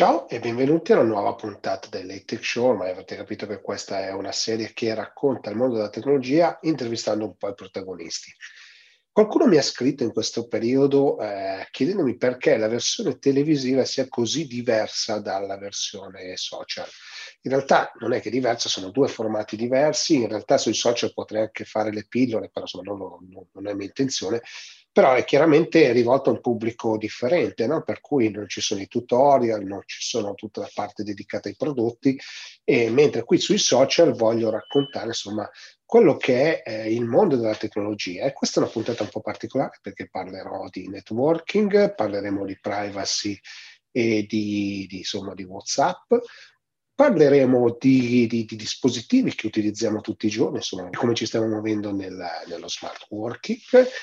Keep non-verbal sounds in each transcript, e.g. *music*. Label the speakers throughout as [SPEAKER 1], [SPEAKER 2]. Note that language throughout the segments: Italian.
[SPEAKER 1] Ciao e benvenuti a una nuova puntata dell'Ethic Show. Ormai avrete capito che questa è una serie che racconta il mondo della tecnologia intervistando un po' i protagonisti. Qualcuno mi ha scritto in questo periodo eh, chiedendomi perché la versione televisiva sia così diversa dalla versione social. In realtà non è che diversa, sono due formati diversi. In realtà sui social potrei anche fare le pillole, però insomma non, non, non è mia intenzione però è chiaramente rivolto a un pubblico differente, no? per cui non ci sono i tutorial, non ci sono tutta la parte dedicata ai prodotti, e mentre qui sui social voglio raccontare insomma quello che è eh, il mondo della tecnologia. E questa è una puntata un po' particolare perché parlerò di networking, parleremo di privacy e di, di, insomma, di WhatsApp, Parleremo di, di, di, dispositivi che utilizziamo tutti i giorni, insomma, come ci stiamo muovendo nel, nello smart working.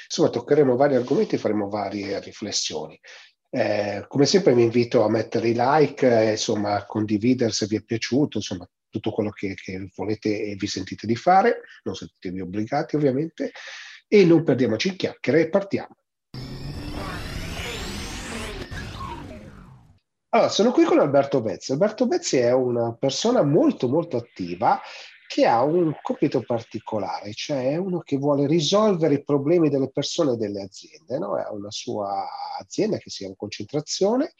[SPEAKER 1] Insomma, toccheremo vari argomenti e faremo varie riflessioni. Eh, come sempre vi invito a mettere i like, eh, insomma, a condividere se vi è piaciuto, insomma, tutto quello che, che volete e vi sentite di fare, non sentitevi obbligati ovviamente, e non perdiamoci in chiacchiere e partiamo. Allora, sono qui con Alberto Bezzi. Alberto Bezzi è una persona molto molto attiva che ha un compito particolare, cioè è uno che vuole risolvere i problemi delle persone e delle aziende. No? Ha una sua azienda che si chiama Concentrazione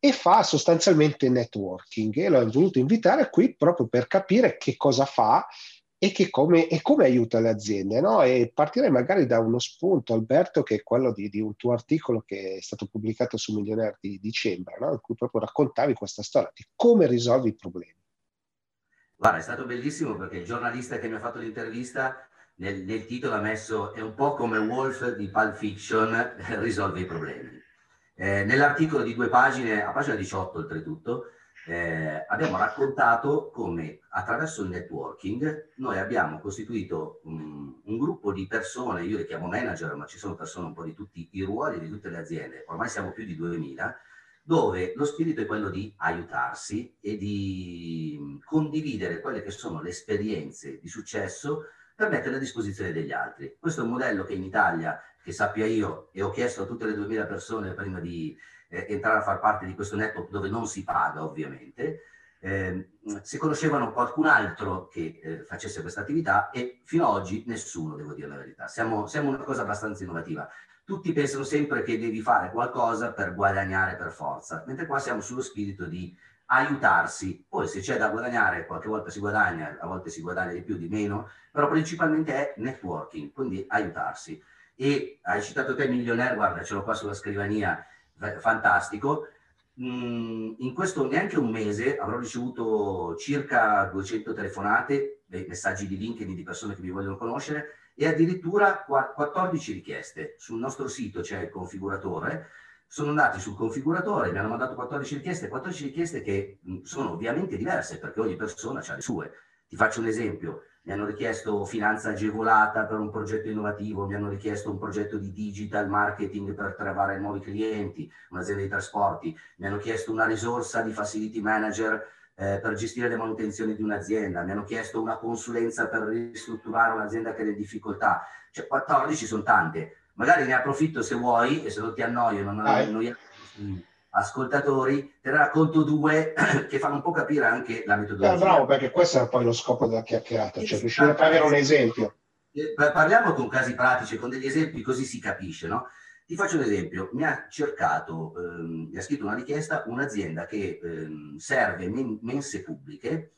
[SPEAKER 1] e fa sostanzialmente networking e l'ho voluto invitare qui proprio per capire che cosa fa e, che come, e come aiuta le aziende. No? E partirei magari da uno spunto, Alberto, che è quello di, di un tuo articolo che è stato pubblicato su Milionaire di dicembre, no? in cui proprio raccontavi questa storia di come risolvi i problemi.
[SPEAKER 2] Guarda, è stato bellissimo perché il giornalista che mi ha fatto l'intervista nel, nel titolo ha messo è un po' come Wolf di Pulp Fiction *laughs* risolve i problemi. Eh, nell'articolo di due pagine, a pagina 18 oltretutto, eh, abbiamo raccontato come attraverso il networking noi abbiamo costituito um, un gruppo di persone, io le chiamo manager, ma ci sono persone un po' di tutti i ruoli di tutte le aziende, ormai siamo più di 2000, dove lo spirito è quello di aiutarsi e di mm, condividere quelle che sono le esperienze di successo per metterle a disposizione degli altri. Questo è un modello che in Italia, che sappia io, e ho chiesto a tutte le 2000 persone prima di eh, entrare a far parte di questo network dove non si paga ovviamente, eh, se conoscevano qualcun altro che eh, facesse questa attività e fino ad oggi nessuno, devo dire la verità. Siamo, siamo una cosa abbastanza innovativa. Tutti pensano sempre che devi fare qualcosa per guadagnare per forza, mentre qua siamo sullo spirito di aiutarsi. Poi se c'è da guadagnare, qualche volta si guadagna, a volte si guadagna di più, di meno, però principalmente è networking, quindi aiutarsi. E hai citato te milionaire, guarda, ce l'ho qua sulla scrivania, fantastico. Mm, in questo neanche un mese avrò ricevuto circa 200 telefonate, messaggi di LinkedIn di persone che mi vogliono conoscere e addirittura 14 richieste. Sul nostro sito c'è il configuratore. Sono andati sul configuratore, mi hanno mandato 14 richieste, 14 richieste che mm, sono ovviamente diverse perché ogni persona ha le sue. Ti faccio un esempio mi hanno richiesto finanza agevolata per un progetto innovativo, mi hanno richiesto un progetto di digital marketing per trovare nuovi clienti, un'azienda di trasporti, mi hanno chiesto una risorsa di facility manager eh, per gestire le manutenzioni di un'azienda, mi hanno chiesto una consulenza per ristrutturare un'azienda che è in difficoltà, cioè 14 sono tante, magari ne approfitto se vuoi e se non ti annoio, non annoiamo ascoltatori, te ne racconto due *clears throat* che fanno un po' capire anche la metodologia.
[SPEAKER 1] Eh, bravo, perché questo è poi lo scopo della chiacchierata, cioè riuscire a fare un esempio.
[SPEAKER 2] Eh, parliamo con casi pratici, con degli esempi, così si capisce, no? Ti faccio un esempio, mi ha cercato, ehm, mi ha scritto una richiesta un'azienda che ehm, serve men- mense pubbliche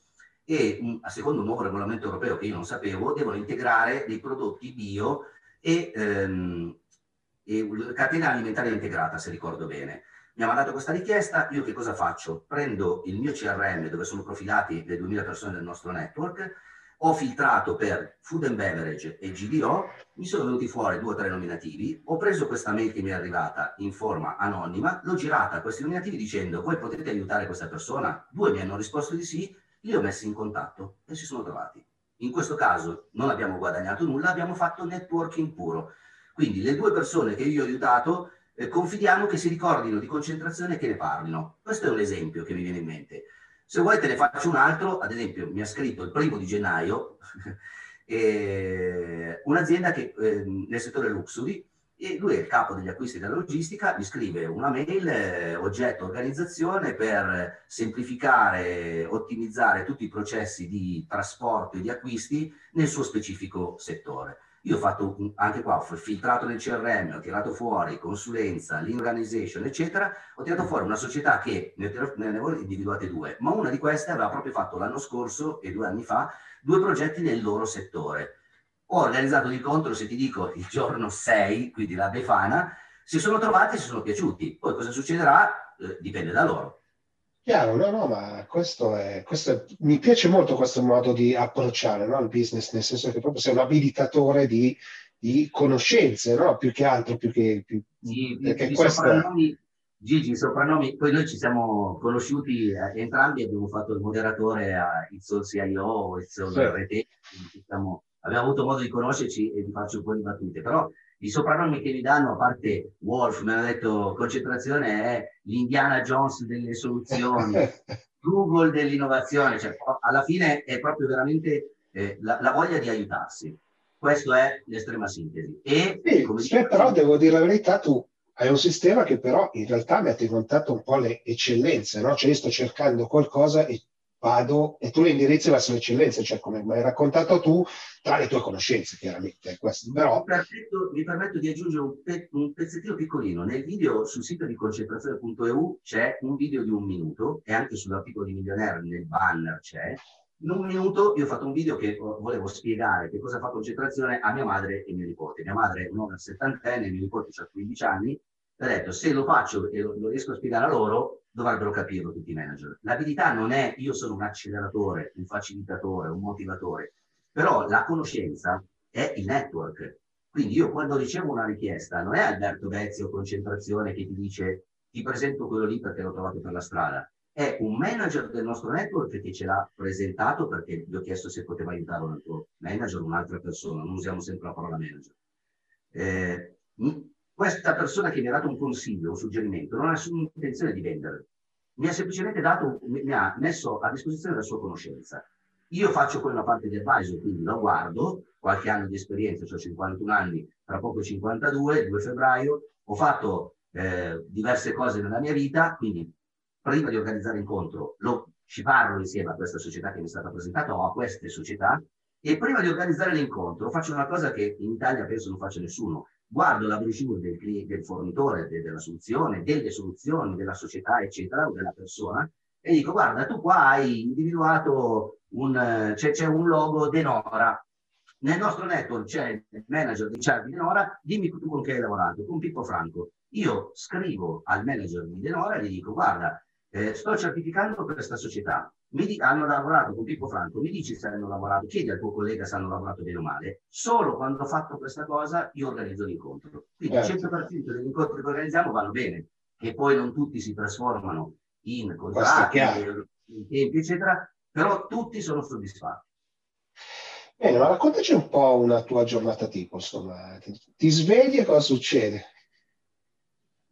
[SPEAKER 2] e un, a secondo un nuovo regolamento europeo che io non sapevo, devono integrare dei prodotti bio e, ehm, e catena alimentare integrata, se ricordo bene mi ha mandato questa richiesta, io che cosa faccio? Prendo il mio CRM dove sono profilati le 2000 persone del nostro network, ho filtrato per food and beverage e GDO, mi sono venuti fuori due o tre nominativi, ho preso questa mail che mi è arrivata in forma anonima, l'ho girata a questi nominativi dicendo voi potete aiutare questa persona? Due mi hanno risposto di sì, li ho messi in contatto e si sono trovati. In questo caso non abbiamo guadagnato nulla, abbiamo fatto networking puro. Quindi le due persone che io ho aiutato eh, confidiamo che si ricordino di concentrazione e che ne parlino. Questo è un esempio che mi viene in mente. Se vuoi te ne faccio un altro, ad esempio mi ha scritto il primo di gennaio *laughs* eh, un'azienda che, eh, nel settore luxury e lui è il capo degli acquisti della logistica, mi scrive una mail eh, oggetto organizzazione per semplificare, ottimizzare tutti i processi di trasporto e di acquisti nel suo specifico settore. Io ho fatto anche qua, ho filtrato nel CRM, ho tirato fuori consulenza, l'organization, eccetera, ho tirato fuori una società che ne, ne avevo individuate due, ma una di queste aveva proprio fatto l'anno scorso e due anni fa due progetti nel loro settore ho organizzato l'incontro, se ti dico, il giorno 6, quindi la Befana, si sono trovati e si sono piaciuti. Poi cosa succederà eh, dipende da loro.
[SPEAKER 1] Chiaro, no, no, ma questo è, questo è, mi piace molto questo modo di approcciare no, il business, nel senso che proprio sei un abilitatore di, di conoscenze, no? più che altro, più che... Più,
[SPEAKER 2] sì, perché i questo... soprannomi, Gigi, soprannomi, poi noi ci siamo conosciuti eh, entrambi, abbiamo fatto il moderatore a All CIO, All sì. RT, abbiamo avuto modo di conoscerci e di farci un po' di battute, però i soprannomi che mi danno, a parte Wolf, mi hanno detto concentrazione è l'Indiana Jones delle soluzioni, *laughs* Google dell'innovazione, cioè alla fine è proprio veramente eh, la, la, voglia di aiutarsi. Questo è l'estrema sintesi. E,
[SPEAKER 1] sì, come sì, però devo dire la verità, tu hai un sistema che però in realtà mette in contatto un po' le eccellenze, no? Cioè io sto cercando qualcosa e vado e tu le indirizzi verso l'eccellenza, cioè come mi hai raccontato tu, tra le tue conoscenze chiaramente. Questo, però...
[SPEAKER 2] mi, permetto, mi, permetto, di aggiungere un, pe- un, pezzettino piccolino. Nel video sul sito di concentrazione.eu c'è un video di un minuto e anche sull'articolo di Milionaire nel banner c'è. In un minuto io ho fatto un video che volevo spiegare che cosa fa concentrazione a mia madre e mio nipote. Mia madre è un'ora settantenne, mio nipote ha 15 anni. Ho detto, se lo faccio e lo riesco a spiegare a loro, dovrebbero capirlo tutti i manager. L'abilità non è io sono un acceleratore, un facilitatore, un motivatore, però la conoscenza è il network. Quindi io quando ricevo una richiesta, non è Alberto Vezzi o concentrazione che ti dice ti presento quello lì perché l'ho trovato per la strada, è un manager del nostro network che ce l'ha presentato perché gli ho chiesto se poteva aiutare un altro manager, un'altra persona, non usiamo sempre la parola manager. Eh, questa persona che mi ha dato un consiglio, un suggerimento, non ha nessuna intenzione di vendere. Mi ha semplicemente dato, mi ha messo a disposizione la sua conoscenza. Io faccio quella parte di advisor, quindi lo guardo, qualche anno di esperienza, ho 51 anni, tra poco 52, 2 febbraio, ho fatto eh, diverse cose nella mia vita, quindi prima di organizzare l'incontro lo, ci parlo insieme a questa società che mi è stata presentata o a queste società e prima di organizzare l'incontro faccio una cosa che in Italia penso non faccia nessuno, guardo la brochure del, del fornitore, de, della soluzione, delle soluzioni, della società, eccetera, o della persona, e dico, guarda, tu qua hai individuato un, c'è, c'è un logo Denora. Nel nostro network c'è il manager di Charlie Denora, dimmi tu con che hai lavorato, con Pippo Franco. Io scrivo al manager di Denora e gli dico, guarda, eh, sto certificando questa società, mi hanno lavorato con Pippo Franco, mi dici se hanno lavorato, chiedi al tuo collega se hanno lavorato bene o male. Solo quando ho fatto questa cosa io organizzo l'incontro. Quindi il 100% degli incontri che organizziamo vanno bene, che poi non tutti si trasformano in contratti, in tempi, eccetera, però tutti sono soddisfatti.
[SPEAKER 1] Bene, ma raccontaci un po' una tua giornata tipo, insomma, ti, ti svegli e cosa succede?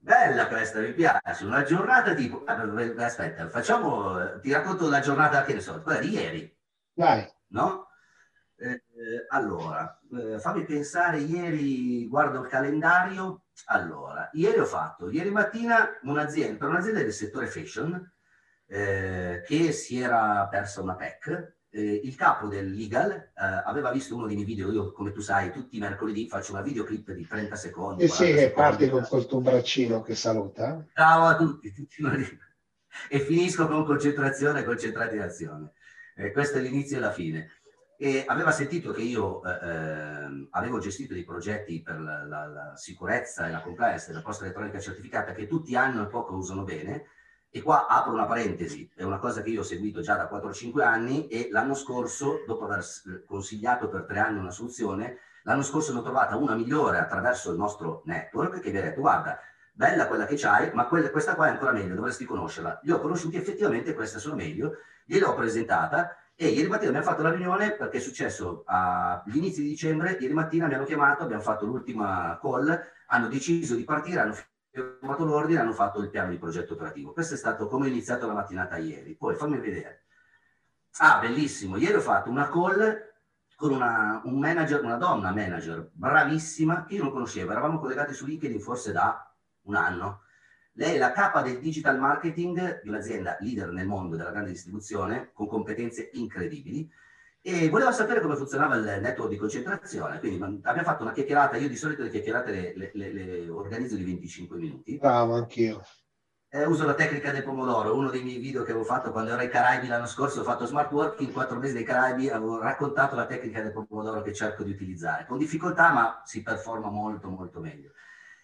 [SPEAKER 2] Bella questa, mi piace. Una giornata tipo. Aspetta, facciamo. Ti racconto la giornata che ne so, quella di ieri.
[SPEAKER 1] Vai.
[SPEAKER 2] No? Eh, allora, eh, fammi pensare, ieri guardo il calendario. Allora, ieri ho fatto, ieri mattina, un'azienda, per un'azienda del settore fashion eh, che si era persa una PEC eh, il capo del legal eh, aveva visto uno dei miei video, io come tu sai tutti i mercoledì faccio una videoclip di 30 secondi.
[SPEAKER 1] E sì, che parti con quel tuo braccino che saluta.
[SPEAKER 2] Ciao a tutti, tutti e finisco con concentrazione, concentrati in azione. Eh, questo è l'inizio e la fine. E aveva sentito che io eh, ehm, avevo gestito dei progetti per la, la, la sicurezza e la compliance della posta elettronica certificata che tutti hanno e poco usano bene e qua apro una parentesi, è una cosa che io ho seguito già da 4-5 anni e l'anno scorso, dopo aver consigliato per tre anni una soluzione, l'anno scorso ne ho trovata una migliore attraverso il nostro network che mi ha detto guarda, bella quella che c'hai, ma quella, questa qua è ancora meglio, dovresti conoscerla. Li ho conosciuti effettivamente, queste sono meglio, gliel'ho presentata e ieri mattina abbiamo fatto la riunione perché è successo all'inizio di dicembre, ieri mattina mi hanno chiamato, abbiamo fatto l'ultima call, hanno deciso di partire, hanno firmato l'ordine hanno fatto il piano di progetto operativo. Questo è stato come è iniziato la mattinata ieri. Poi fammi vedere. Ah, bellissimo. Ieri ho fatto una call con una, un manager, una donna manager bravissima che io non conoscevo, eravamo collegati su LinkedIn forse da un anno. Lei è la capa del digital marketing di un'azienda leader nel mondo della grande distribuzione, con competenze incredibili, e voleva sapere come funzionava il network di concentrazione. Quindi abbiamo fatto una chiacchierata, io di solito le chiacchierate le, le, le, le organizzo di 25 minuti.
[SPEAKER 1] Bravo, anch'io
[SPEAKER 2] eh, uso la tecnica del pomodoro, uno dei miei video che avevo fatto quando ero ai Caraibi l'anno scorso, ho fatto smart working, quattro mesi dei Caraibi, avevo raccontato la tecnica del pomodoro che cerco di utilizzare, con difficoltà ma si performa molto molto meglio.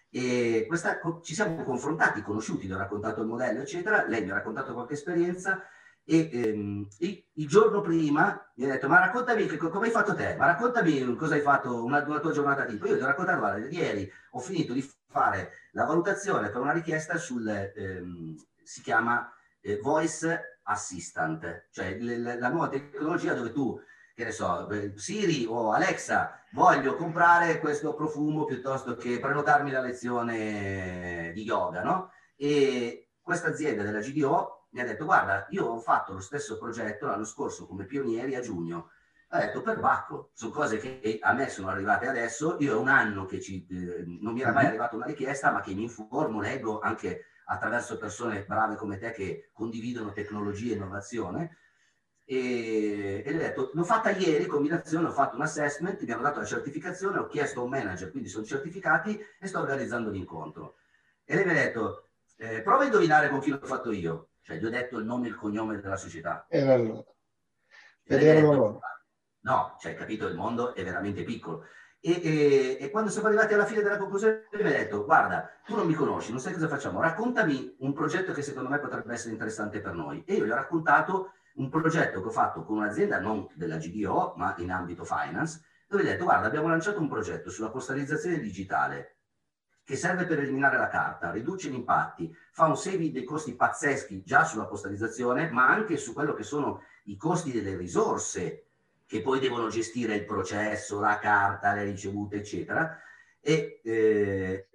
[SPEAKER 2] E questa, ci siamo confrontati, conosciuti, le ho raccontato il modello, eccetera, lei mi ha raccontato qualche esperienza e ehm, il, giorno prima mi ha detto ma raccontami che, come hai fatto te, ma raccontami cosa hai fatto una, una tua giornata tipo. Io ti ho raccontato, guarda, ieri ho finito di fare la valutazione per una richiesta sul, ehm, si chiama eh, Voice Assistant, cioè l- la nuova tecnologia dove tu, che ne so, Siri o Alexa, voglio comprare questo profumo piuttosto che prenotarmi la lezione di yoga, no? E questa azienda della GDO mi ha detto, guarda, io ho fatto lo stesso progetto l'anno scorso come pionieri a giugno, ha detto per Bacco, sono cose che a me sono arrivate adesso, io è un anno che ci, eh, non mi era mai mhm. arrivata una richiesta, ma che mi informo, leggo anche attraverso persone brave come te che condividono tecnologia e innovazione. E, e le ho detto, l'ho fatta ieri, combinazione, ho fatto un assessment, mi hanno dato la certificazione, ho chiesto a un manager, quindi sono certificati e sto organizzando l'incontro. E lei mi ha detto, eh, prova a indovinare con chi l'ho fatto io. Cioè, gli ho detto il nome e il cognome della società.
[SPEAKER 1] E loro.
[SPEAKER 2] No, cioè, capito, il mondo è veramente piccolo. E, e, e, quando siamo arrivati alla fine della conclusione mi ha detto, guarda, tu non mi conosci, non sai cosa facciamo, raccontami un progetto che secondo me potrebbe essere interessante per noi. E io gli ho raccontato un progetto che ho fatto con un'azienda non della GDO, ma in ambito finance, dove ho detto, guarda, abbiamo lanciato un progetto sulla postalizzazione digitale che serve per eliminare la carta, riduce gli impatti, fa un saving dei costi pazzeschi già sulla postalizzazione, ma anche su quello che sono i costi delle risorse che poi devono gestire il processo, la carta, le ricevute, eccetera. E eh,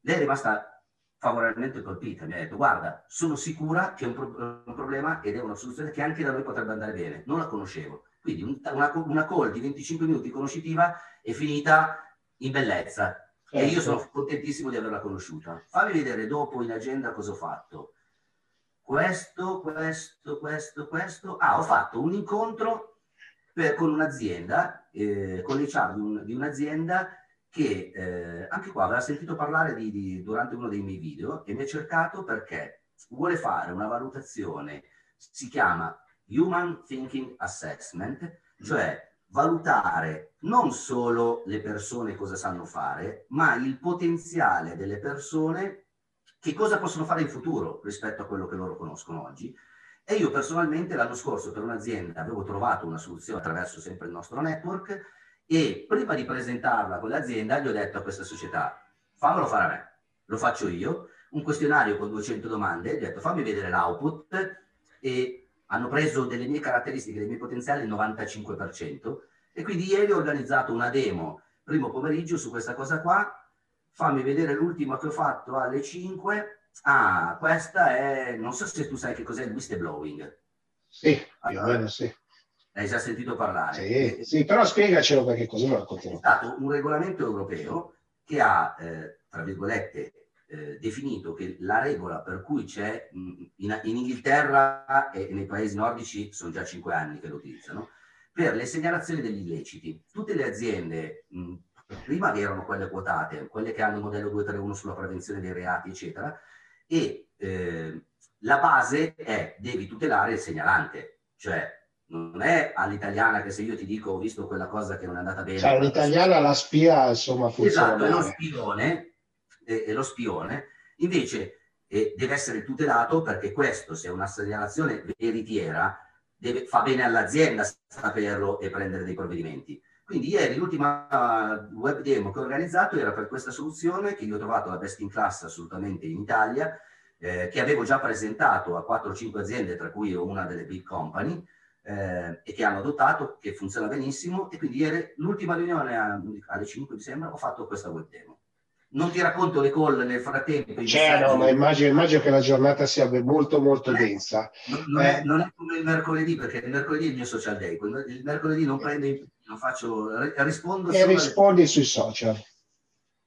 [SPEAKER 2] lei è rimasta favorevolmente colpita, mi ha detto guarda, sono sicura che è un, pro- un, problema ed è una soluzione che anche da noi potrebbe andare bene, non la conoscevo. Quindi un, una, una call di 25 minuti conoscitiva è finita in bellezza e io sono contentissimo di averla conosciuta. Fammi vedere dopo in agenda cosa ho fatto. Questo, questo, questo, questo. Ah, ho fatto un incontro per, con un'azienda, eh, con l'HR di, un, di un'azienda che eh, anche qua aveva sentito parlare di, di, durante uno dei miei video e mi ha cercato perché vuole fare una valutazione, si chiama Human Thinking Assessment, cioè valutare non solo le persone cosa sanno fare, ma il potenziale delle persone che cosa possono fare in futuro rispetto a quello che loro conoscono oggi. E io personalmente l'anno scorso per un'azienda avevo trovato una soluzione attraverso sempre il nostro network e prima di presentarla con l'azienda gli ho detto a questa società, fammelo fare a me, lo faccio io, un questionario con 200 domande, gli ho detto fammi vedere l'output. E hanno preso delle mie caratteristiche, dei miei potenziali il 95% e quindi ieri ho organizzato una demo primo pomeriggio su questa cosa qua, fammi vedere l'ultima che ho fatto alle 5 Ah, questa è, non so se tu sai che cos'è il whistleblowing.
[SPEAKER 1] Sì, meno sì.
[SPEAKER 2] Hai già sentito parlare?
[SPEAKER 1] Sì, sì però spiegacelo perché così lo raccontiamo.
[SPEAKER 2] È stato un regolamento europeo che ha, eh, tra virgolette, eh, definito che la regola per cui c'è in, in, Inghilterra e nei paesi nordici sono già cinque anni che lo utilizzano, per le segnalazioni degli illeciti. Tutte le aziende, mh, prima che erano quelle quotate, quelle che hanno il modello 231 sulla prevenzione dei reati, eccetera, e eh, la base è devi tutelare il segnalante, cioè non è all'italiana che se io ti dico ho visto quella cosa che non è andata bene.
[SPEAKER 1] Cioè, l'italiana la spia insomma
[SPEAKER 2] funziona. Esatto, è lo spione, è lo spione, invece eh, deve essere tutelato perché questo, se è una segnalazione veritiera, deve, fa bene all'azienda saperlo e prendere dei provvedimenti. Quindi ieri l'ultima web demo che ho organizzato era per questa soluzione che io ho trovato la best in class assolutamente in Italia, eh, che avevo già presentato a 4-5 aziende, tra cui una delle big company, eh, e che hanno adottato, che funziona benissimo. E quindi ieri, l'ultima riunione alle 5 mi sembra, ho fatto questa web demo non ti racconto le call nel frattempo.
[SPEAKER 1] Certo, ma immagino, immagino, che la giornata sia molto molto non densa.
[SPEAKER 2] Non, non, eh. è, non, è, come il mercoledì, perché il mercoledì è il mio social day, il mercoledì non prendo non faccio, rispondo
[SPEAKER 1] e rispondi alle... sui social.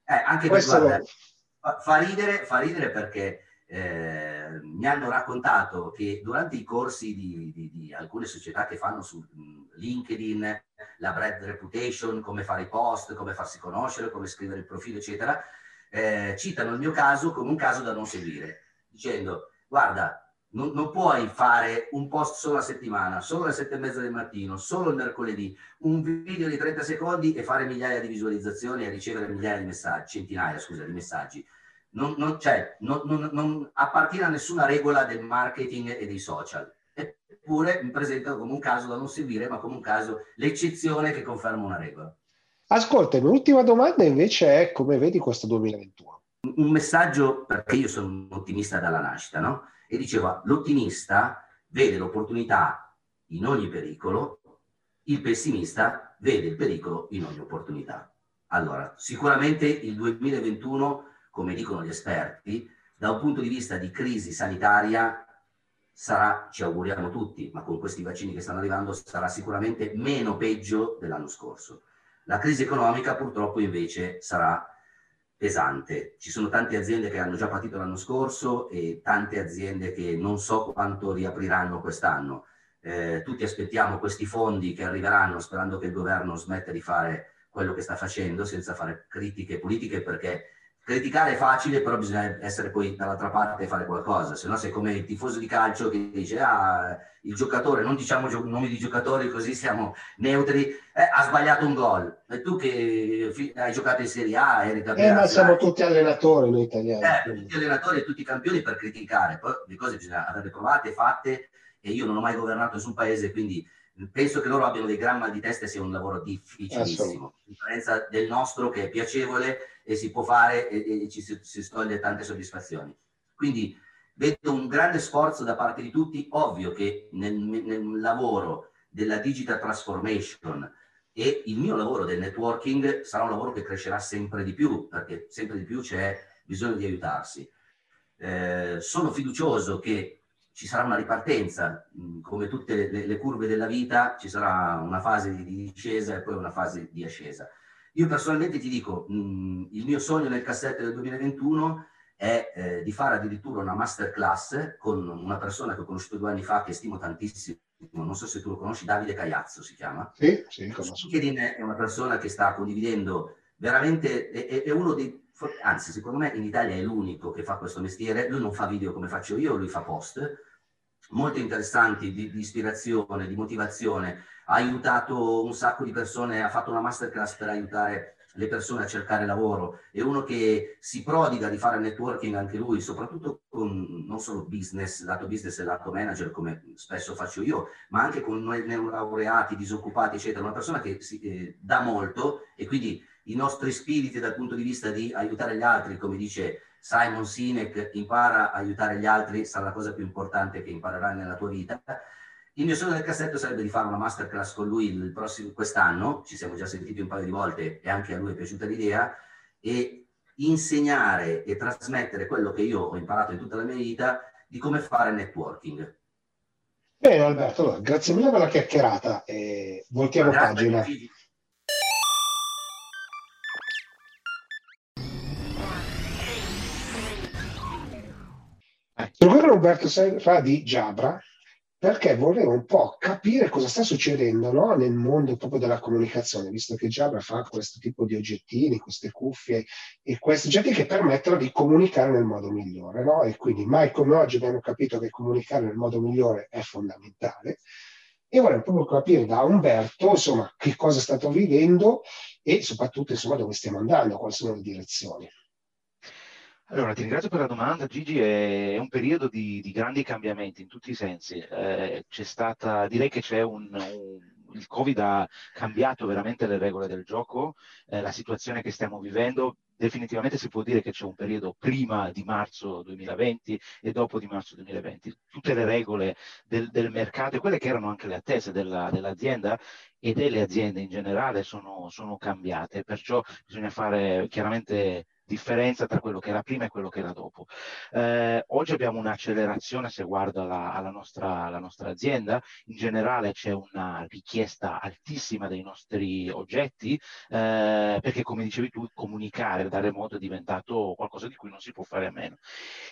[SPEAKER 2] Eh, anche Questo per, guarda, fa, ridere, fa ridere perché eh, mi hanno raccontato che durante i corsi di, di, di, alcune società che fanno su LinkedIn, la brand reputation, come fare i post, come farsi conoscere, come scrivere il profilo, eccetera, eh, citano il mio caso come un caso da non seguire, dicendo guarda, non, non, puoi fare un post solo a settimana, solo alle sette e mezza del mattino, solo il mercoledì, un video di 30 secondi e fare migliaia di visualizzazioni e ricevere migliaia di messaggi, centinaia, scusa, di messaggi. Non, non, cioè, non, non, appartiene a nessuna regola del marketing e dei social. Eppure mi presentano come un caso da non seguire, ma come un caso, l'eccezione che conferma una regola.
[SPEAKER 1] Ascolta, l'ultima domanda invece è come vedi questo 2021?
[SPEAKER 2] Un messaggio, perché io sono un ottimista dalla nascita, no? e diceva l'ottimista vede l'opportunità in ogni pericolo, il pessimista vede il pericolo in ogni opportunità. Allora, sicuramente il 2021, come dicono gli esperti, da un punto di vista di crisi sanitaria sarà, ci auguriamo tutti, ma con questi vaccini che stanno arrivando, sarà sicuramente meno peggio dell'anno scorso. La crisi economica purtroppo invece sarà pesante. Ci sono tante aziende che hanno già partito l'anno scorso e tante aziende che non so quanto riapriranno quest'anno. Eh, tutti aspettiamo questi fondi che arriveranno sperando che il governo smetta di fare quello che sta facendo senza fare critiche politiche perché criticare è facile, però bisogna essere poi dall'altra parte e fare qualcosa, se no sei come il tifoso di calcio che dice ah, il giocatore, non diciamo gio- nomi di giocatori così siamo neutri, eh, ha sbagliato un gol. E tu che hai giocato in Serie A, eri
[SPEAKER 1] campione. Eh, ma siamo tutti allenatori noi italiani.
[SPEAKER 2] Eh, tutti allenatori e tutti campioni per criticare, poi le cose bisogna averle provate, fatte, e io non ho mai governato nessun paese, quindi penso che loro abbiano dei gran mal di testa e sia un lavoro difficilissimo, a differenza del nostro che è piacevole e si può fare e, e ci si, si toglie tante soddisfazioni. Quindi vedo un grande sforzo da parte di tutti, ovvio che nel, nel lavoro della digital transformation e il mio lavoro del networking sarà un lavoro che crescerà sempre di più, perché sempre di più c'è bisogno di aiutarsi. Eh, sono fiducioso che ci sarà una ripartenza, come tutte le, le, curve della vita, ci sarà una fase di discesa e poi una fase di ascesa. Io personalmente ti dico, mh, il mio sogno nel cassetto del 2021 è eh, di fare addirittura una masterclass con una persona che ho conosciuto due anni fa, che stimo tantissimo, non so se tu lo conosci, Davide Cagliazzo si chiama.
[SPEAKER 1] Sì, sì, conosco.
[SPEAKER 2] LinkedIn è una persona che sta condividendo veramente, è, è uno dei anzi secondo me in Italia è l'unico che fa questo mestiere, lui non fa video come faccio io, lui fa post, molto interessanti di, di, ispirazione, di motivazione, ha aiutato un sacco di persone, ha fatto una masterclass per aiutare le persone a cercare lavoro, è uno che si prodiga di fare networking anche lui, soprattutto con non solo business, lato business e lato manager come spesso faccio io, ma anche con neolaureati, disoccupati, eccetera, una persona che si, eh, dà molto e quindi i nostri spiriti dal punto di vista di aiutare gli altri, come dice Simon Sinek, impara a aiutare gli altri, sarà la cosa più importante che imparerai nella tua vita. Il mio sogno del cassetto sarebbe di fare una masterclass con lui il prossimo, quest'anno, ci siamo già sentiti un paio di volte e anche a lui è piaciuta l'idea, e insegnare e trasmettere quello che io ho imparato in tutta la mia vita di come fare networking.
[SPEAKER 1] Bene Alberto, allora, grazie mille per la chiacchierata e voltiamo grazie pagina. Sono Roberto Serra di Giabra perché volevo un po' capire cosa sta succedendo no? nel mondo proprio della comunicazione, visto che Giabra fa questo tipo di oggettini, queste cuffie e questi oggetti che permettono di comunicare nel modo migliore. No? E quindi mai come oggi abbiamo capito che comunicare nel modo migliore è fondamentale. E volevo proprio capire da Umberto, insomma, che cosa è stato vivendo e soprattutto, insomma, dove stiamo andando, quali sono le direzioni.
[SPEAKER 3] Allora, ti ringrazio per la domanda, Gigi. È un periodo di, di grandi cambiamenti in tutti i sensi. Eh, c'è stata, direi che c'è un, un, il Covid ha cambiato veramente le regole del gioco, eh, la situazione che stiamo vivendo. Definitivamente si può dire che c'è un periodo prima di marzo 2020 e dopo di marzo 2020. Tutte le regole del, del mercato e quelle che erano anche le attese della, dell'azienda e delle aziende in generale sono, sono cambiate, perciò bisogna fare chiaramente differenza tra quello che era prima e quello che era dopo. Eh, oggi abbiamo un'accelerazione se guardo alla, alla, nostra, alla, nostra, azienda, in generale c'è una richiesta altissima dei nostri oggetti, eh, perché come dicevi tu, comunicare da remoto è diventato qualcosa di cui non si può fare a meno.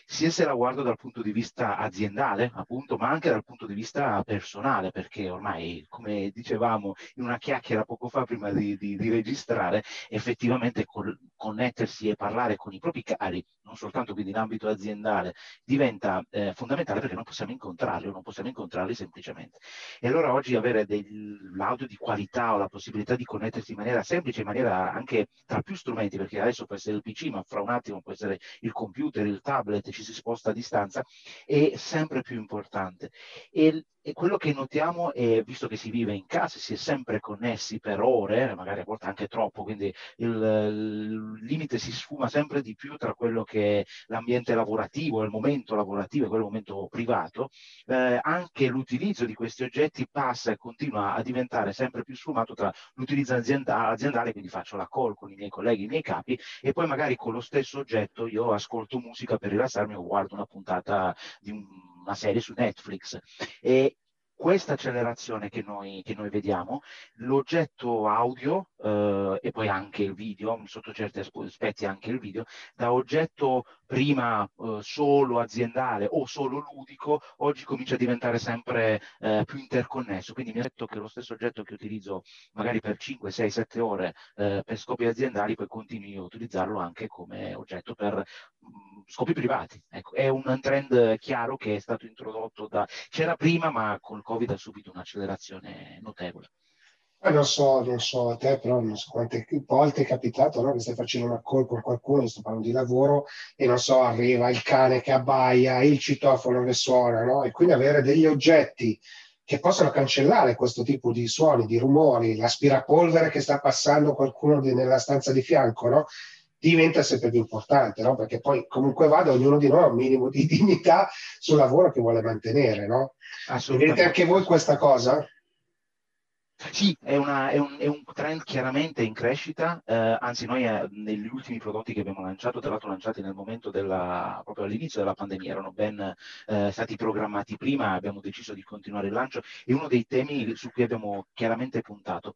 [SPEAKER 3] Sia se la guardo dal punto di vista aziendale, appunto, ma anche dal punto di vista personale, perché ormai, come dicevamo in una chiacchiera poco fa prima di, di, di registrare, effettivamente col, connettersi e parlare con i propri cari, non soltanto quindi in ambito aziendale, diventa eh, fondamentale perché non possiamo incontrarli o non possiamo incontrarli semplicemente. E allora oggi avere l'audio di qualità o la possibilità di connettersi in maniera semplice, in maniera anche tra più strumenti, perché adesso può essere il PC, ma fra un attimo può essere il computer, il tablet, ci si sposta a distanza, è sempre più importante. E e quello che notiamo è, visto che si vive in casa, si è sempre connessi per ore, magari a volte anche troppo, quindi il, il limite si sfuma sempre di più tra quello che è l'ambiente lavorativo, il momento lavorativo e quello momento privato, eh, anche l'utilizzo di questi oggetti passa e continua a diventare sempre più sfumato tra l'utilizzo aziendale, aziendale, quindi faccio la call con i miei colleghi, i miei capi, e poi magari con lo stesso oggetto io ascolto musica per rilassarmi o guardo una puntata di un una serie su Netflix. E questa accelerazione che noi, che noi vediamo, l'oggetto audio eh, e poi anche il video, sotto certi aspetti anche il video, da oggetto prima eh, solo aziendale o solo ludico, oggi comincia a diventare sempre eh, più interconnesso. Quindi mi ha detto che lo stesso oggetto che utilizzo magari per 5, 6, 7 ore eh, per scopi aziendali, poi continui a utilizzarlo anche come oggetto per mh, mm, scopi privati. Ecco, è un trend chiaro che è stato introdotto da... c'era prima, ma col Covid ha subito un'accelerazione notevole.
[SPEAKER 1] Eh, non so, non so a te, però non so quante volte è capitato no? che stai facendo una call con qualcuno, sto parlando di lavoro, e non so, arriva il cane che abbaia, il citofono che suona, no? E quindi avere degli oggetti che possono cancellare questo tipo di suoni, di rumori, l'aspirapolvere che sta passando qualcuno di, nella stanza di fianco, no? diventa sempre più importante, no? perché poi comunque vada ognuno di noi ha un minimo di *laughs* dignità sul lavoro che vuole mantenere. No? Vedete anche voi questa cosa?
[SPEAKER 3] Sì, è, una, è, un, è, un, trend chiaramente in crescita, eh, anzi noi eh, negli ultimi prodotti che abbiamo lanciato, tra l'altro lanciati nel momento della, proprio all'inizio della pandemia, erano ben eh, stati programmati prima, abbiamo deciso di continuare il lancio, è uno dei temi su cui abbiamo chiaramente puntato.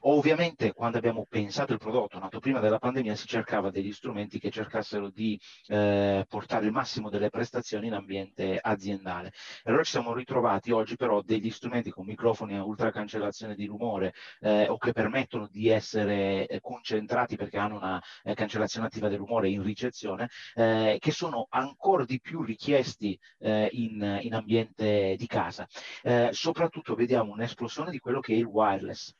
[SPEAKER 3] Ovviamente quando abbiamo pensato il prodotto nato prima della pandemia si cercava degli strumenti che cercassero di eh, portare il massimo delle prestazioni in ambiente aziendale. E allora ci siamo ritrovati oggi però degli strumenti con microfoni a ultracancellazione di rumore eh, o che permettono di essere eh, concentrati perché hanno una eh, cancellazione attiva del rumore in ricezione, eh, che sono ancora di più richiesti in, in, ambiente di casa. soprattutto vediamo un'esplosione di quello che è il wireless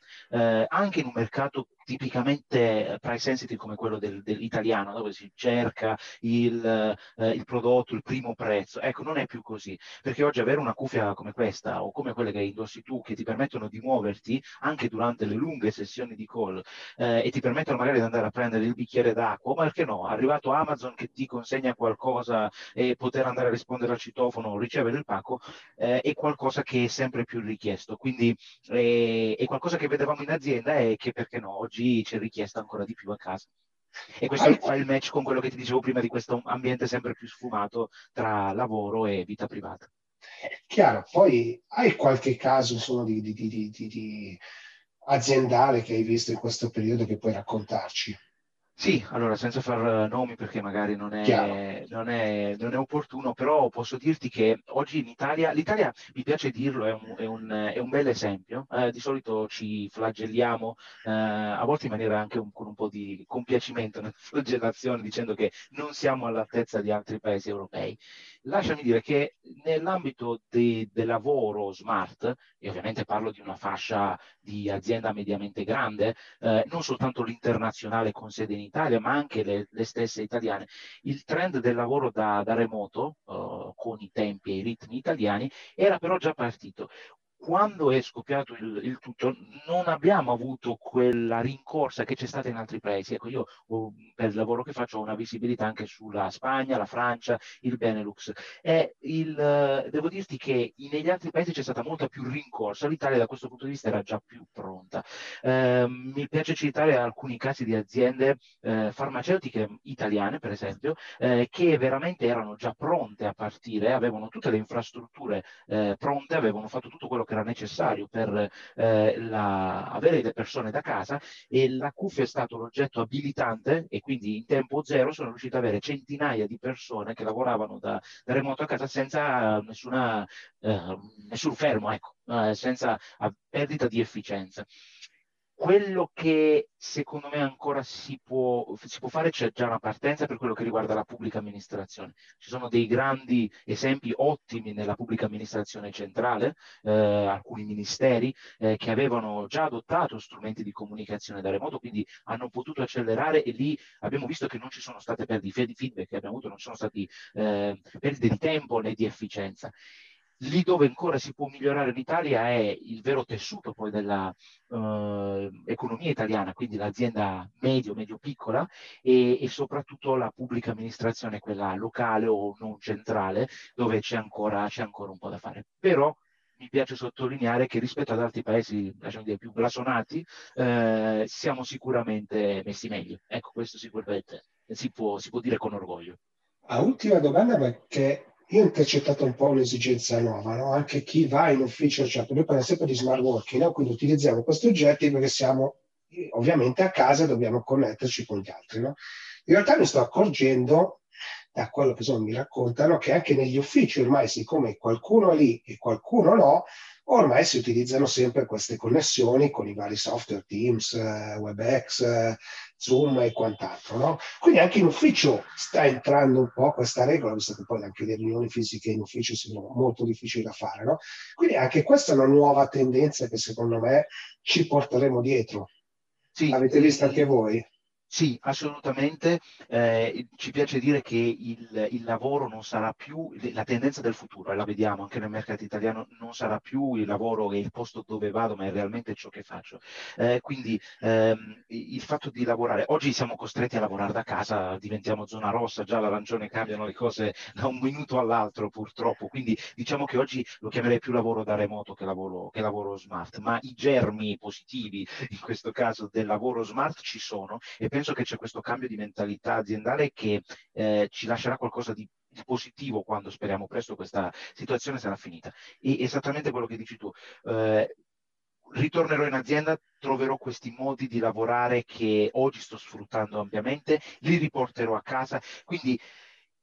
[SPEAKER 3] eh, anche in un mercato tipicamente price sensitive come quello del, dell'italiano, dove si cerca il, eh, il, prodotto, il primo prezzo. Ecco, non è più così, perché oggi avere una cuffia come questa o come quelle che indossi tu, che ti permettono di muoverti anche durante le lunghe sessioni di call eh, e ti permettono magari di andare a prendere il bicchiere d'acqua, o perché no, arrivato Amazon che ti consegna qualcosa e poter andare a rispondere al citofono o ricevere il pacco, eh, è qualcosa che è sempre più richiesto. Quindi eh, è qualcosa che vedevamo in azienda e che perché no, oggi oggi c'è richiesta ancora di più a casa. E questo fa il match con quello che ti dicevo prima di questo ambiente sempre più sfumato tra lavoro e vita privata.
[SPEAKER 1] Chiaro, poi hai qualche caso insomma, di, di, di, di aziendale che hai visto in questo periodo che puoi raccontarci?
[SPEAKER 3] Sì, allora senza far eh, nomi perché magari non è, non, è, non è, opportuno, però posso dirti che oggi in Italia, l'Italia mi piace dirlo, è un, è un, è un bel esempio, eh, di solito ci flagelliamo, eh, a volte in maniera anche un, con un po' di compiacimento nella *laughs* flagellazione dicendo che non siamo all'altezza di altri paesi europei. Lasciami dire che nell'ambito del lavoro smart, e ovviamente parlo di una fascia di azienda mediamente grande, eh, non soltanto l'internazionale con sede in Italia, ma anche le, le stesse italiane, il trend del lavoro da, da remoto, uh, con i tempi e i ritmi italiani, era però già partito quando è scoppiato il, il, tutto non abbiamo avuto quella rincorsa che c'è stata in altri paesi. Ecco, io ho, per il lavoro che faccio ho una visibilità anche sulla Spagna, la Francia, il Benelux. Il, devo dirti che negli altri paesi c'è stata molta più rincorsa, l'Italia da questo punto di vista era già più pronta. Eh, mi piace citare alcuni casi di aziende eh, farmaceutiche italiane, per esempio, eh, che veramente erano già pronte a partire, avevano tutte le infrastrutture eh, pronte, avevano fatto tutto quello che era necessario per eh, la, avere le persone da casa e la CUF è stato l'oggetto abilitante e quindi in tempo zero sono riuscito ad avere centinaia di persone che lavoravano da, da remoto a casa senza nessuna, eh, nessun fermo, ecco, eh, senza perdita di efficienza quello che secondo me ancora si può, si può, fare, c'è già una partenza per quello che riguarda la pubblica amministrazione. Ci sono dei grandi esempi ottimi nella pubblica amministrazione centrale, eh, alcuni ministeri eh, che avevano già adottato strumenti di comunicazione da remoto, quindi hanno potuto accelerare e lì abbiamo visto che non ci sono state perdite di feedback che abbiamo avuto, non ci sono stati eh, perdite di tempo né di efficienza. Lì dove ancora si può migliorare l'Italia è il vero tessuto poi dell'economia uh, italiana, quindi l'azienda medio, medio-piccola e, e, soprattutto la pubblica amministrazione, quella locale o non centrale, dove c'è ancora, c'è ancora un po' da fare. Però mi piace sottolineare che rispetto ad altri paesi diciamo dire, più blasonati eh, siamo sicuramente messi meglio. Ecco, questo sicuramente si può, si può dire con orgoglio.
[SPEAKER 1] A ultima domanda, perché io ho intercettato un po' un'esigenza nuova, no? anche chi va in ufficio, certo, noi parliamo sempre di smart working, no? quindi utilizziamo questi oggetti perché siamo ovviamente a casa e dobbiamo connetterci con gli altri. No? In realtà mi sto accorgendo, da quello che insomma, mi raccontano, che anche negli uffici ormai, siccome qualcuno è lì e qualcuno no, ormai si utilizzano sempre queste connessioni con i vari software, Teams, eh, WebEx, eh, Zoom e quant'altro. No? Quindi anche in ufficio sta entrando un po' questa regola, visto che poi anche le riunioni fisiche in ufficio sono molto difficili da fare. No? Quindi anche questa è una nuova tendenza che secondo me ci porteremo dietro. Sì, L'avete vista anche voi?
[SPEAKER 3] Sì, assolutamente. Eh, ci piace dire che il, il, lavoro non sarà più la tendenza del futuro, e la vediamo anche nel mercato italiano, non sarà più il lavoro e il posto dove vado, ma è realmente ciò che faccio. Eh, quindi ehm, il fatto di lavorare, oggi siamo costretti a lavorare da casa, diventiamo zona rossa, già l'arancione cambiano le cose da un minuto all'altro purtroppo, quindi diciamo che oggi lo chiamerei più lavoro da remoto che lavoro, che lavoro smart, ma i germi positivi in questo caso del lavoro smart ci sono e penso che c'è questo cambio di mentalità aziendale che eh, ci lascerà qualcosa di positivo quando speriamo presto questa situazione sarà finita. E esattamente quello che dici tu. Eh, ritornerò in azienda, troverò questi modi di lavorare che oggi sto sfruttando ampiamente, li riporterò a casa. Quindi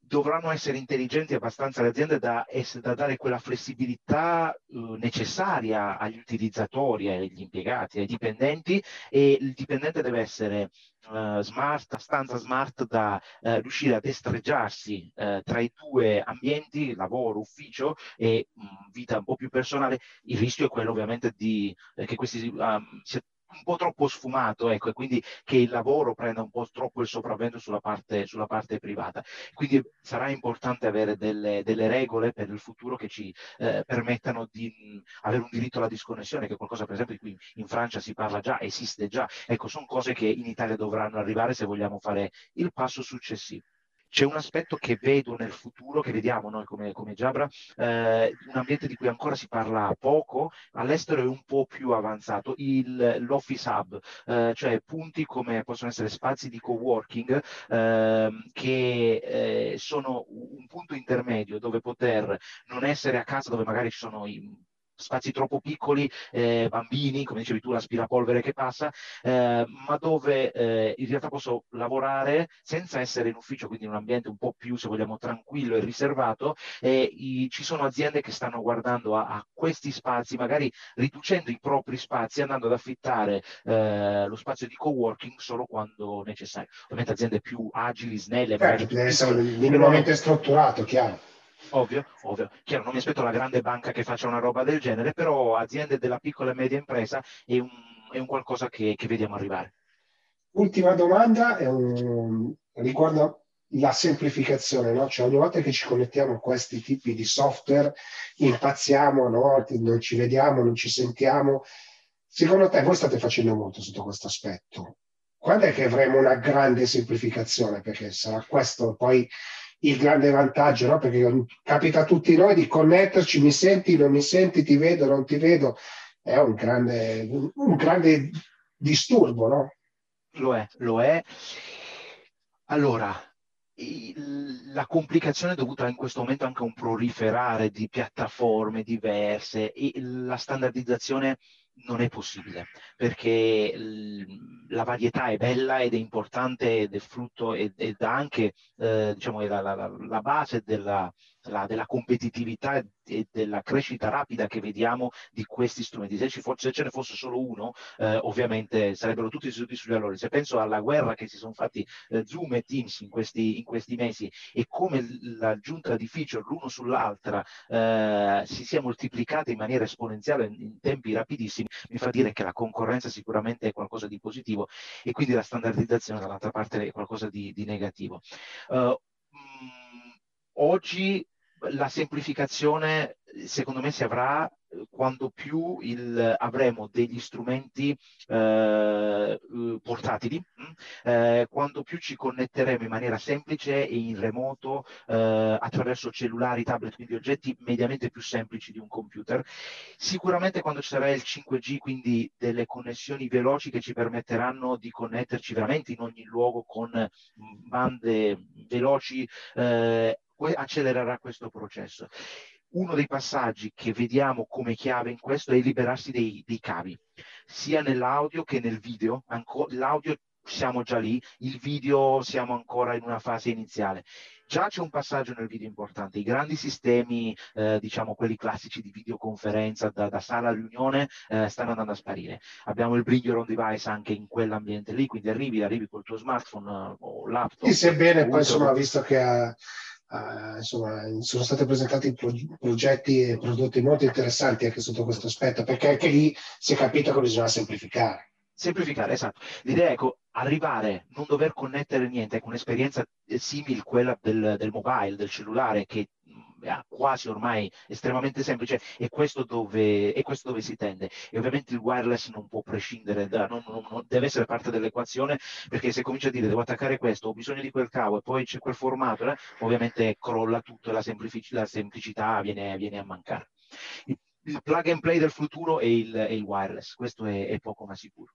[SPEAKER 3] dovranno essere intelligenti abbastanza le aziende da, da dare quella flessibilità eh, necessaria agli utilizzatori, agli impiegati, ai dipendenti e il dipendente deve essere uh, smart, stanza smart da uh, riuscire a destreggiarsi uh, tra i due ambienti, lavoro, ufficio e mh, mm, vita un po' più personale. Il rischio è quello ovviamente di, che questi um, un po' troppo sfumato, ecco, e quindi che il lavoro prenda un po' troppo il sopravvento sulla parte, sulla parte privata. Quindi sarà importante avere delle, delle regole per il futuro che ci eh, permettano di avere un diritto alla disconnessione, che è qualcosa per esempio di cui in Francia si parla già, esiste già. Ecco, sono cose che in Italia dovranno arrivare se vogliamo fare il passo successivo. C'è un aspetto che vedo nel futuro, che vediamo noi come, come Giabra, eh, un ambiente di cui ancora si parla poco, all'estero è un po' più avanzato, il, l'Office Hub, eh, cioè punti come possono essere spazi di co-working eh, che sono un punto intermedio dove poter non essere a casa dove magari ci sono i spazi troppo piccoli, eh, bambini, come dicevi tu, l'aspirapolvere che passa, eh, ma dove eh, in realtà posso lavorare senza essere in ufficio, quindi in un ambiente un po' più, se vogliamo, tranquillo e riservato. E i, ci sono aziende che stanno guardando a, a, questi spazi, magari riducendo i propri spazi, andando ad affittare eh, lo spazio di co-working solo quando necessario. Ovviamente aziende più agili, snelle.
[SPEAKER 1] Certo, deve essere minimamente strutturato, chiaro.
[SPEAKER 3] Ovvio, ovvio. Chiaro, non mi aspetto la grande banca che faccia una roba del genere, però aziende della piccola e media impresa è un, è un qualcosa che, che, vediamo arrivare.
[SPEAKER 1] Ultima domanda, un, riguarda la semplificazione, no? Cioè ogni volta che ci connettiamo a questi tipi di software impazziamo, no? Non ci vediamo, non ci sentiamo. Secondo te voi state facendo molto sotto questo aspetto? Quando è che avremo una grande semplificazione? Perché sarà questo poi il grande vantaggio, no? Perché capita a tutti noi di connetterci, mi senti, non mi senti, ti vedo, non ti vedo. È un grande, un grande disturbo, no?
[SPEAKER 3] Lo è, lo è. Allora, la complicazione è dovuta in questo momento anche a un proliferare di piattaforme diverse e la standardizzazione non è possibile perché la varietà è bella ed è importante ed è frutto ed, ed anche eh, diciamo, è la, la, la base della, la, della competitività e della crescita rapida che vediamo di questi strumenti. Se, fosse, se ce ne fosse solo uno, eh, ovviamente sarebbero tutti seduti sugli allori. Se penso alla guerra che si sono fatti eh, Zoom e Teams in questi, in questi, mesi e come l'aggiunta di feature l'uno sull'altra eh, si sia moltiplicata in maniera esponenziale in, in tempi rapidissimi, mi fa dire che la concorrenza sicuramente è qualcosa di positivo e quindi la standardizzazione dall'altra parte è qualcosa di, di negativo. Uh, oggi la semplificazione secondo me si avrà eh, quando più il, avremo degli strumenti eh, portatili, mm, eh, quando più ci connetteremo in maniera semplice e in remoto eh, attraverso cellulari, tablet, quindi oggetti mediamente più semplici di un computer. Sicuramente quando ci sarà il 5G, quindi delle connessioni veloci che ci permetteranno di connetterci veramente in ogni luogo con mm, bande veloci eh, accelererà questo processo. Uno dei passaggi che vediamo come chiave in questo è liberarsi dei, dei cavi, sia nell'audio che nel video. Anco, l'audio siamo già lì, il video siamo ancora in una fase iniziale. Già c'è un passaggio nel video importante, i grandi sistemi, eh, diciamo quelli classici di videoconferenza da, da sala a riunione, eh, stanno andando a sparire. Abbiamo il bring your own device anche in quell'ambiente lì, quindi arrivi, arrivi col tuo smartphone uh, o laptop.
[SPEAKER 1] Sì, sebbene poi insomma, visto che ha Insomma, sono stati presentati pro- progetti e prodotti molto interessanti anche sotto questo aspetto, perché anche lì si è capito che bisogna semplificare.
[SPEAKER 3] Semplificare, esatto. L'idea è ecco, arrivare, non dover connettere niente, ecco, un'esperienza simile a quella del, del mobile, del cellulare, che quasi ormai estremamente semplice e questo dove, è questo dove si tende. E ovviamente il wireless non può prescindere, da, non, non, non, deve essere parte dell'equazione perché se comincia a dire devo attaccare questo, ho bisogno di quel cavo e poi c'è quel formato, eh, ovviamente crolla tutto e la, semplici, la semplicità viene, viene, a mancare. Il, il, plug and play del futuro è il, è il wireless, questo è, è poco ma sicuro.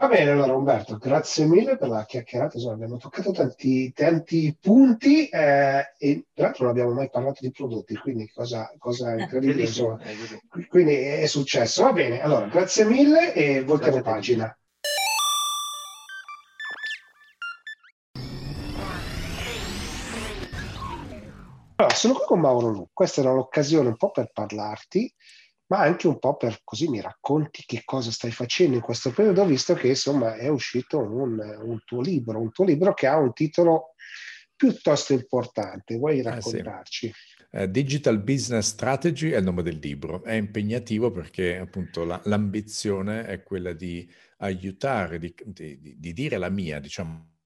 [SPEAKER 1] Va bene, allora Umberto, grazie mille per la chiacchierata. Insomma, abbiamo toccato tanti, tanti punti eh, e tra l'altro non abbiamo mai parlato di prodotti, quindi cosa, cosa eh, incredibile. Insomma. Quindi è successo. Va bene, allora grazie mille e voltiamo pagina. Allora, sono qui con Mauro Lu. Questa era l'occasione un po' per parlarti ma anche un po' per così mi racconti che cosa stai facendo in questo periodo, visto che insomma è uscito un, un tuo libro, un tuo libro che ha un titolo piuttosto importante. Vuoi raccontarci?
[SPEAKER 4] Eh sì. Uh, Digital Business Strategy è il nome del libro, è impegnativo perché appunto la, l'ambizione è quella di aiutare, di, di, di dire la mia, diciamo,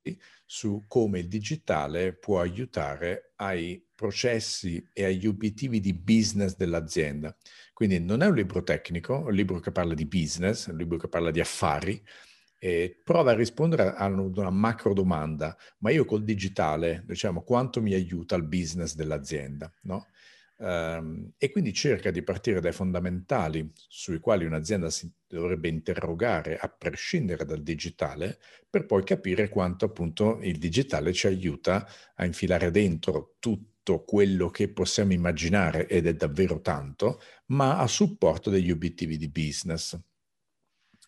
[SPEAKER 4] su come il digitale può aiutare ai processi e agli obiettivi di business dell'azienda. Quindi non è un libro tecnico, è un libro che parla di business, è un libro che parla di affari, e prova a rispondere a una macro domanda, ma io col digitale, diciamo, quanto mi aiuta il business dell'azienda, no? Um, e quindi cerca di partire dai fondamentali sui quali un'azienda si dovrebbe interrogare a prescindere dal digitale, per poi capire quanto appunto il digitale ci aiuta a infilare dentro tutto quello che possiamo immaginare, ed è davvero tanto, ma a supporto degli obiettivi di business.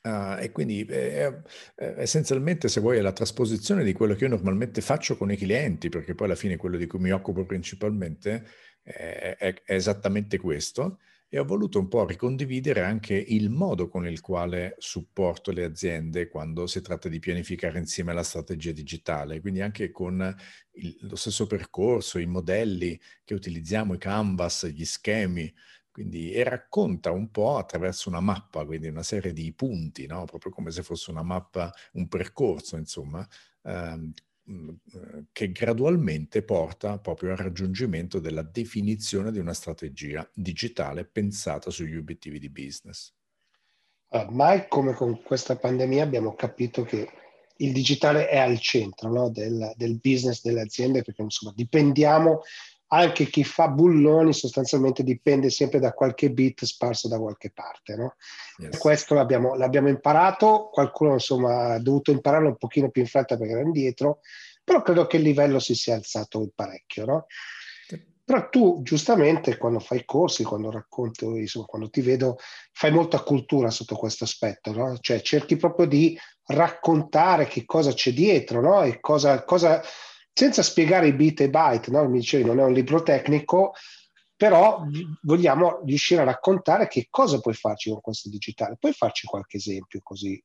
[SPEAKER 4] Uh, e quindi eh, eh, essenzialmente, se vuoi, è la trasposizione di quello che io normalmente faccio con i clienti, perché poi alla fine quello di cui mi occupo principalmente è, è, esattamente questo. E ho voluto un po' ricondividere anche il modo con il quale supporto le aziende quando si tratta di pianificare insieme la strategia digitale, quindi anche con il, lo stesso percorso, i modelli che utilizziamo, i canvas, gli schemi, quindi, e racconta un po' attraverso una mappa, quindi una serie di punti, no? proprio come se fosse una mappa, un percorso, insomma, ehm, che gradualmente porta proprio al raggiungimento della definizione di una strategia digitale pensata sugli obiettivi di business.
[SPEAKER 1] mai come con questa pandemia abbiamo capito che il digitale è al centro no? del, del, business delle aziende perché insomma dipendiamo anche chi fa bulloni sostanzialmente dipende sempre da qualche bit sparso da qualche parte. No? Yes. Questo l'abbiamo, l'abbiamo, imparato, qualcuno insomma ha dovuto impararlo un pochino più in fretta perché era indietro, però credo che il livello si sia alzato parecchio. No? Però tu giustamente quando fai corsi, quando racconti, insomma, quando ti vedo, fai molta cultura sotto questo aspetto, no? Cioè cerchi proprio di raccontare che cosa c'è dietro, no? E cosa, cosa senza spiegare i bit e byte, no? mi dicevi non è un libro tecnico, però vogliamo riuscire a raccontare che cosa puoi farci con questo digitale. Puoi farci qualche esempio così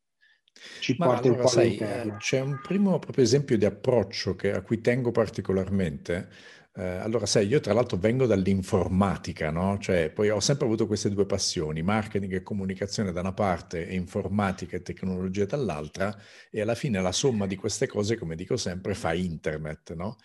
[SPEAKER 1] ci Ma porta allora, un po' sai,
[SPEAKER 4] eh, C'è un primo proprio esempio di approccio che, a cui tengo particolarmente, eh, allora, sai, io tra l'altro vengo dall'informatica, no? Cioè, poi ho sempre avuto queste due passioni, marketing e comunicazione da una parte e informatica e tecnologia dall'altra, e alla fine la somma di queste cose, come dico sempre, fa internet, no?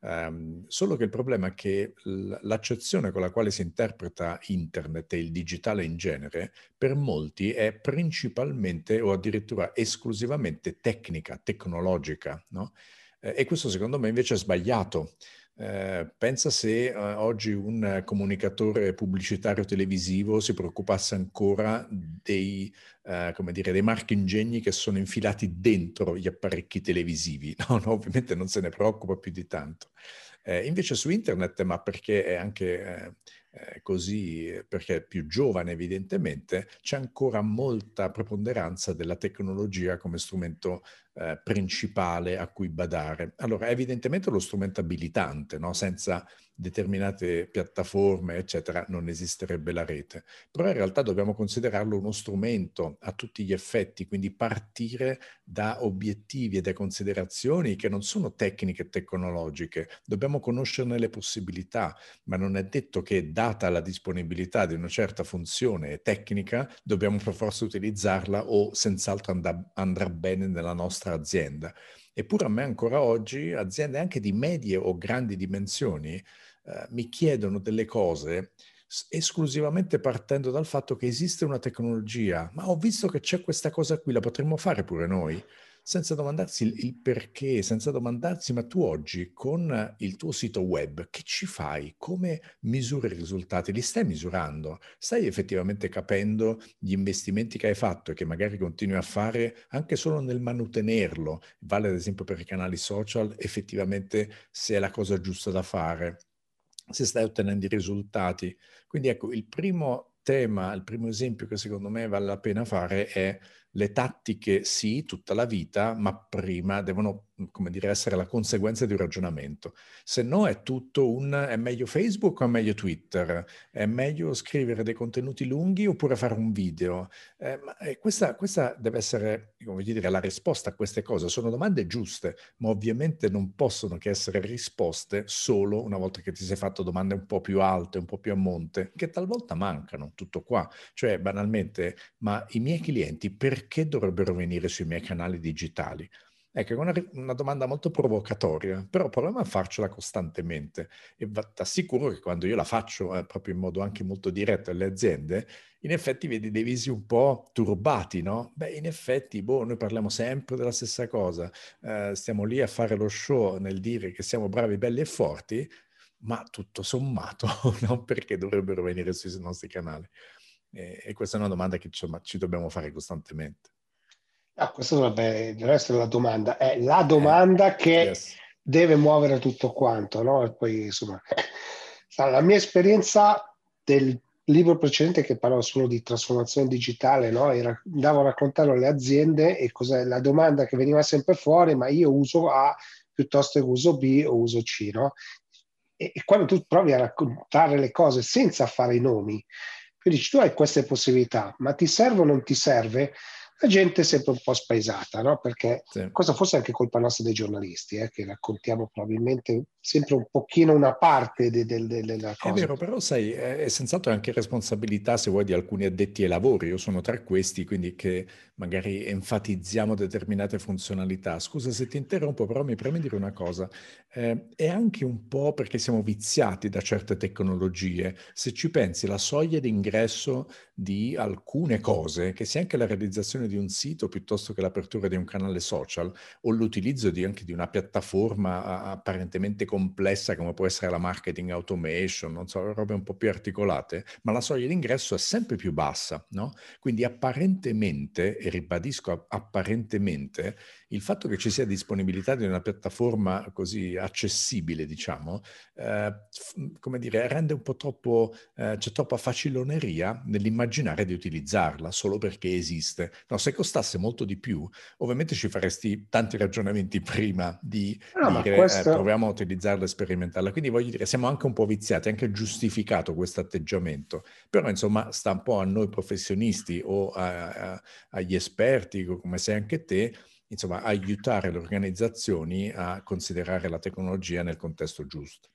[SPEAKER 4] Um, solo che il problema è che l'accezione con la quale si interpreta internet e il digitale in genere, per molti è principalmente o addirittura esclusivamente tecnica, tecnologica, no? Eh, e questo secondo me invece è sbagliato. Eh, pensa se eh, oggi un comunicatore pubblicitario televisivo si preoccupasse ancora dei, eh, dire, dei marchingegni che sono infilati dentro gli apparecchi televisivi. *laughs* No, no, ovviamente non se ne preoccupa più di tanto. Eh, invece su internet, ma perché è anche eh, così, perché è più giovane evidentemente, c'è ancora molta preponderanza della tecnologia come strumento eh, principale a cui badare. Allora, è evidentemente lo strumento abilitante, no? senza determinate piattaforme, eccetera, non esisterebbe la rete. Però in realtà dobbiamo considerarlo uno strumento a tutti gli effetti, quindi partire da obiettivi e da considerazioni che non sono tecniche tecnologiche. Dobbiamo conoscerne le possibilità, ma non è detto che data la disponibilità di una certa funzione tecnica, dobbiamo per forza utilizzarla o senz'altro andrà, andrà bene nella nostra azienda. Eppure a me ancora oggi aziende anche di medie o grandi dimensioni eh, mi chiedono delle cose esclusivamente partendo dal fatto che esiste una tecnologia, ma ho visto che c'è questa cosa qui, la potremmo fare pure noi senza domandarsi il, il, perché, senza domandarsi ma tu oggi con il tuo sito web che ci fai? Come misuri i risultati? Li stai misurando? Stai effettivamente capendo gli investimenti che hai fatto e che magari continui a fare anche solo nel manutenerlo? Vale ad esempio per i canali social, effettivamente se è la cosa giusta da fare, se stai ottenendo i risultati. Quindi ecco, il primo tema, il primo esempio che secondo me vale la pena fare è le tattiche sì, tutta la vita, ma prima devono, come dire, essere la conseguenza di un ragionamento. Se no è tutto un è meglio Facebook o è meglio Twitter? È meglio scrivere dei contenuti lunghi oppure fare un video? Eh, ma, eh, questa, questa, deve essere, come dire, la risposta a queste cose. Sono domande giuste, ma ovviamente non possono che essere risposte solo una volta che ti sei fatto domande un po' più alte, un po' più a monte, che talvolta mancano, tutto qua. Cioè, banalmente, ma i miei clienti perché perché dovrebbero venire sui miei canali digitali? Ecco, è una, una, domanda molto provocatoria, però proviamo a farcela costantemente e ti assicuro che quando io la faccio eh, proprio in modo anche molto diretto alle aziende, in effetti vedi dei visi un po' turbati, no? Beh, in effetti, boh, noi parliamo sempre della stessa cosa, eh, stiamo lì a fare lo show nel dire che siamo bravi, belli e forti, ma tutto sommato, *laughs* no? Perché dovrebbero venire sui nostri canali? E, e questa è una domanda che insomma, ci dobbiamo fare costantemente.
[SPEAKER 1] Ah, questa dovrebbe essere la domanda. È la domanda eh, che yes. deve muovere tutto quanto, no? E poi, insomma, *laughs* la mia esperienza del libro precedente che parlava solo di trasformazione digitale, no? Era, andavo a raccontarlo alle aziende e cos'è la domanda che veniva sempre fuori, ma io uso A piuttosto che uso B o uso C, no? E, e quando tu provi a raccontare le cose senza fare i nomi, quindi tu hai queste possibilità, ma ti serve o non ti serve? La gente è sempre un po' spaesata, no? Perché sì. cosa forse è anche colpa nostra dei giornalisti, eh, che raccontiamo probabilmente sempre un pochino una parte de, de, de, della cosa.
[SPEAKER 4] È vero, però sai, è, è senz'altro anche responsabilità, se vuoi, di alcuni addetti ai lavori. Io sono tra questi, quindi che magari enfatizziamo determinate funzionalità. Scusa se ti interrompo, però mi preme dire una cosa. Eh, è anche un po' perché siamo viziati da certe tecnologie. Se ci pensi, la soglia d'ingresso di alcune cose, che sia anche la realizzazione di un sito piuttosto che l'apertura di un canale social o l'utilizzo di, anche di una piattaforma apparentemente complessa come può essere la marketing automation, non so, robe un po' più articolate, ma la soglia d'ingresso è sempre più bassa, no? Quindi apparentemente, e ribadisco apparentemente, il fatto che ci sia disponibilità di una piattaforma così accessibile, diciamo, eh, come dire, rende un po' troppo, eh, c'è troppa faciloneria nell'immaginare di utilizzarla solo perché esiste. No, se costasse molto di più, ovviamente ci faresti tanti ragionamenti *laughs* prima di no, dire questo... eh, proviamo a utilizzarla e sperimentarla. Quindi voglio dire, siamo anche un po' viziati, anche giustificato questo atteggiamento. Però insomma sta un po' a noi professionisti o a, a, agli esperti, come sei anche te, insomma, aiutare le organizzazioni a considerare la tecnologia nel contesto giusto.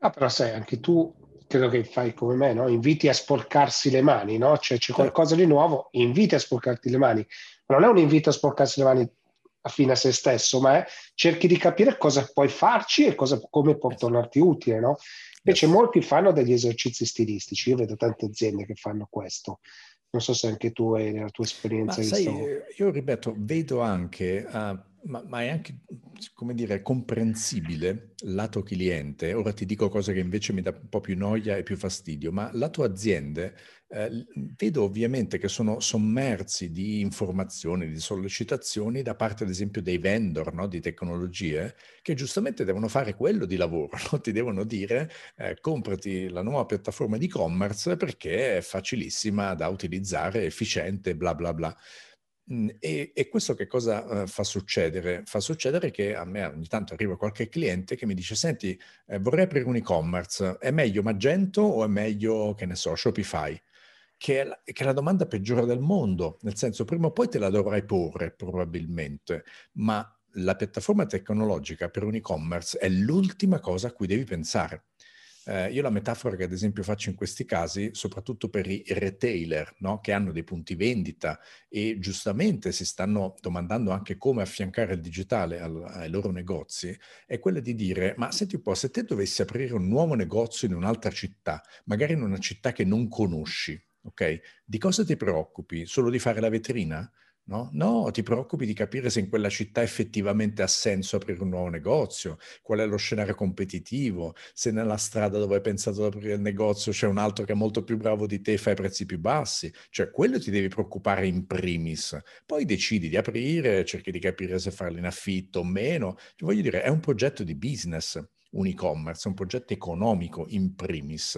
[SPEAKER 1] Ah, però sai, anche tu credo che fai come me, no? inviti a sporcarsi le mani, no? Cioè c'è certo. qualcosa di nuovo, inviti a sporcarti le mani. Ma non è un invito a sporcarsi le mani a fine a se stesso, ma è cerchi di capire cosa puoi farci e cosa, come può tornarti utile, no? Invece yes. molti fanno degli esercizi stilistici, io vedo tante aziende che fanno questo. Non so se anche tu hai nella tua esperienza.
[SPEAKER 4] Ma sai, io ripeto, vedo anche uh, ma, ma, è anche, come dire, comprensibile lato cliente. Ora ti dico cose che invece mi dà un po' più noia e più fastidio, ma lato aziende eh, vedo ovviamente che sono sommersi di informazioni, di sollecitazioni da parte, ad esempio, dei vendor no? di tecnologie che giustamente devono fare quello di lavoro, *laughs* no? ti devono dire eh, comprati la nuova piattaforma di e-commerce perché è facilissima da utilizzare, efficiente, bla bla bla. Mhmm, e, e, questo che cosa uh, fa succedere? Fa succedere che a me ogni tanto arriva qualche cliente che mi dice: Senti, eh, vorrei aprire un e-commerce, è meglio Magento o è meglio, che ne so, Shopify? Che è, la, che è la domanda peggiore del mondo, nel senso, prima o poi te la dovrai porre probabilmente, ma la piattaforma tecnologica per un e-commerce è l'ultima cosa a cui devi pensare. Eh, io la metafora che ad esempio faccio in questi casi, soprattutto per i retailer, no? che hanno dei punti vendita e giustamente si stanno domandando anche come affiancare il digitale al, ai loro negozi, è quella di dire, ma senti un po', se te dovessi aprire un nuovo negozio in un'altra città, magari in una città che non conosci, ok? Di cosa ti preoccupi? Solo di fare la vetrina? No? no, ti preoccupi di capire se in quella città effettivamente ha senso aprire un nuovo negozio, qual è lo scenario competitivo, se nella strada dove hai pensato ad aprire il negozio c'è un altro che è molto più bravo di te e fa i prezzi più bassi, cioè quello ti devi preoccupare in primis. Poi decidi di aprire, cerchi di capire se farlo in affitto o meno. Ti voglio dire, è un progetto di business, un e-commerce, un progetto economico in primis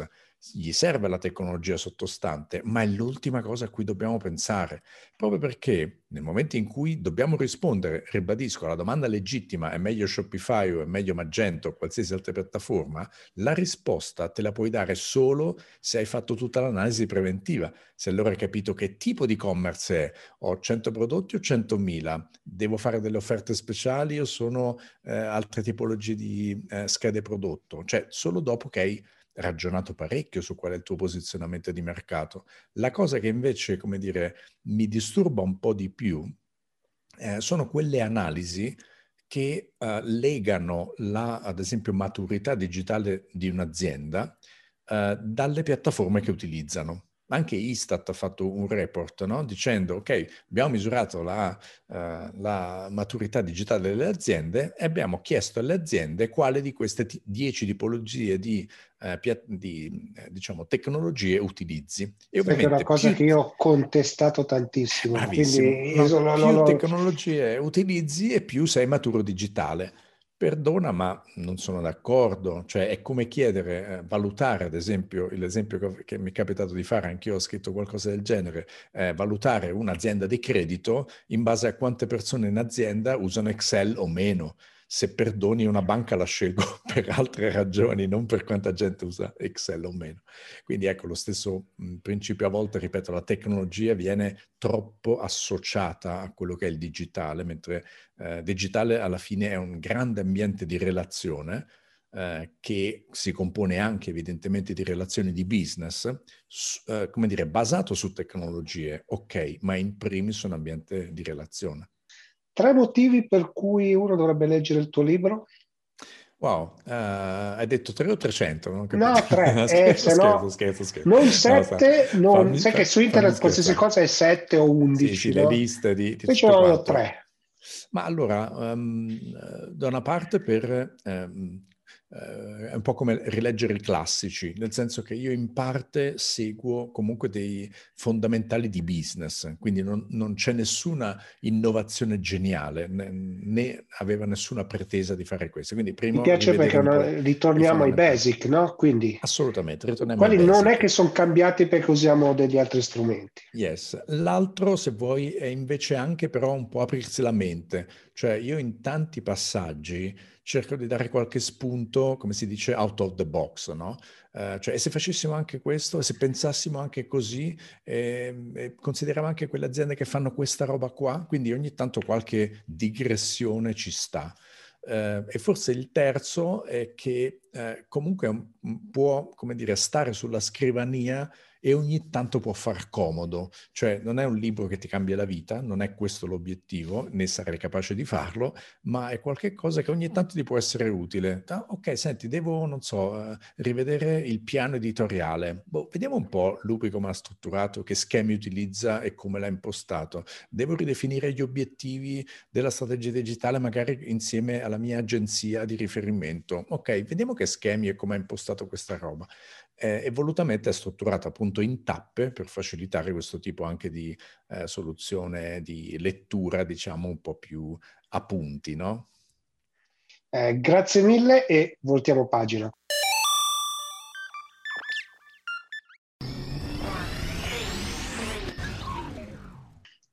[SPEAKER 4] gli serve la tecnologia sottostante, ma è l'ultima cosa a cui dobbiamo pensare, proprio perché nel momento in cui dobbiamo rispondere, ribadisco, alla domanda legittima è meglio Shopify o è meglio Magento o qualsiasi altra piattaforma, la risposta te la puoi dare solo se hai fatto tutta l'analisi preventiva, se allora hai capito che tipo di e-commerce è, ho 100 prodotti o 100.000, devo fare delle offerte speciali o sono eh, altre tipologie di eh, schede prodotto, cioè solo dopo che hai ragionato parecchio su qual è il tuo posizionamento di mercato. La cosa che invece, come dire, mi disturba un po' di più eh, sono quelle analisi che uh, legano la, ad esempio, maturità digitale di un'azienda uh, dalle piattaforme che utilizzano anche Istat ha fatto un report no? dicendo ok, abbiamo misurato la, uh, la, maturità digitale delle aziende e abbiamo chiesto alle aziende quale di queste t- 10 tipologie di, uh, pia- di uh, diciamo, tecnologie utilizzi.
[SPEAKER 1] E ovviamente, è una cosa più... che io ho contestato tantissimo.
[SPEAKER 4] Quindi, no, più tecnologie utilizzi e più sei maturo digitale. Perdona, ma non sono d'accordo. Cioè, è come chiedere, eh, valutare, ad esempio, l'esempio che, che, mi è capitato di fare, anch'io ho scritto qualcosa del genere, eh, valutare un'azienda di credito in base a quante persone in azienda usano Excel o meno. Se perdoni una banca la scelgo *laughs* per altre ragioni, non per quanta gente usa Excel o meno. Quindi ecco, lo stesso principio a volte, ripeto, la tecnologia viene troppo associata a quello che è il digitale, mentre eh, digitale alla fine è un grande ambiente di relazione, eh, che si compone anche evidentemente di relazioni di business, eh, come dire, basato su tecnologie, ok, ma in primis un ambiente di relazione.
[SPEAKER 1] Tre motivi per cui uno dovrebbe leggere il tuo libro?
[SPEAKER 4] Wow, uh, hai detto 3 o 300?
[SPEAKER 1] Non no, 3, *laughs* eh, se no, scherzo, scherzo, non 7, no, non, fammi, sai che su internet qualsiasi cosa è 7 o 11. Sì, sì,
[SPEAKER 4] no? le liste di, di
[SPEAKER 1] Invece ho 3.
[SPEAKER 4] Ma allora, um, da una parte per um, eh, è un po' come rileggere i classici, nel senso che io in parte seguo comunque dei fondamentali di business, quindi non, non c'è nessuna innovazione geniale, né, né, aveva nessuna pretesa di fare questo. Quindi prima
[SPEAKER 1] Mi piace perché una, ritorniamo ai basic, no? Quindi,
[SPEAKER 4] Assolutamente, ritorniamo
[SPEAKER 1] quelli ai basic. non è che sono cambiati perché usiamo degli altri strumenti.
[SPEAKER 4] Yes. L'altro, se vuoi, è invece anche però un po' aprirsi la mente, cioè io in tanti passaggi cerco di dare qualche spunto, come si dice, out of the box, no? Uh, cioè, e se facessimo anche questo, e se pensassimo anche così, eh, e consideriamo anche quelle aziende che fanno questa roba qua, quindi ogni tanto qualche digressione ci sta. Uh, e forse il terzo è che uh, comunque può, come dire, stare sulla scrivania e ogni tanto può far comodo, cioè non è un libro che ti cambia la vita, non è questo l'obiettivo, né sarei capace di farlo, ma è qualcosa che ogni tanto ti può essere utile. Ah, ok, senti, devo, non so, uh, rivedere il piano editoriale. Boh, vediamo un po' Lupi come ha strutturato, che schemi utilizza e come l'ha impostato. Devo ridefinire gli obiettivi della strategia digitale magari insieme alla mia agenzia di riferimento. Ok, vediamo che schemi e come ha impostato questa roba eh, e volutamente è strutturata appunto in tappe per facilitare questo tipo anche di eh, soluzione di lettura, diciamo, un po' più a punti, no?
[SPEAKER 1] Eh, grazie mille e voltiamo pagina.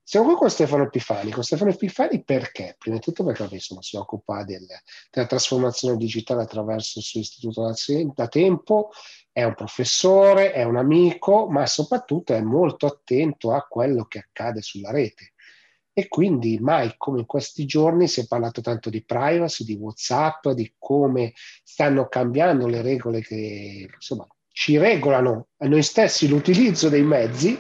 [SPEAKER 1] Siamo qui con Stefano Epifani. Con Stefano Epifani perché? Prima di tutto perché insomma, si occupa del, della trasformazione digitale attraverso il suo istituto da, da, tempo, è un professore, è un amico, ma soprattutto è molto attento a quello che accade sulla rete. E quindi mai come in questi giorni si è parlato tanto di privacy, di WhatsApp, di come stanno cambiando le regole che insomma, ci regolano a noi stessi l'utilizzo dei mezzi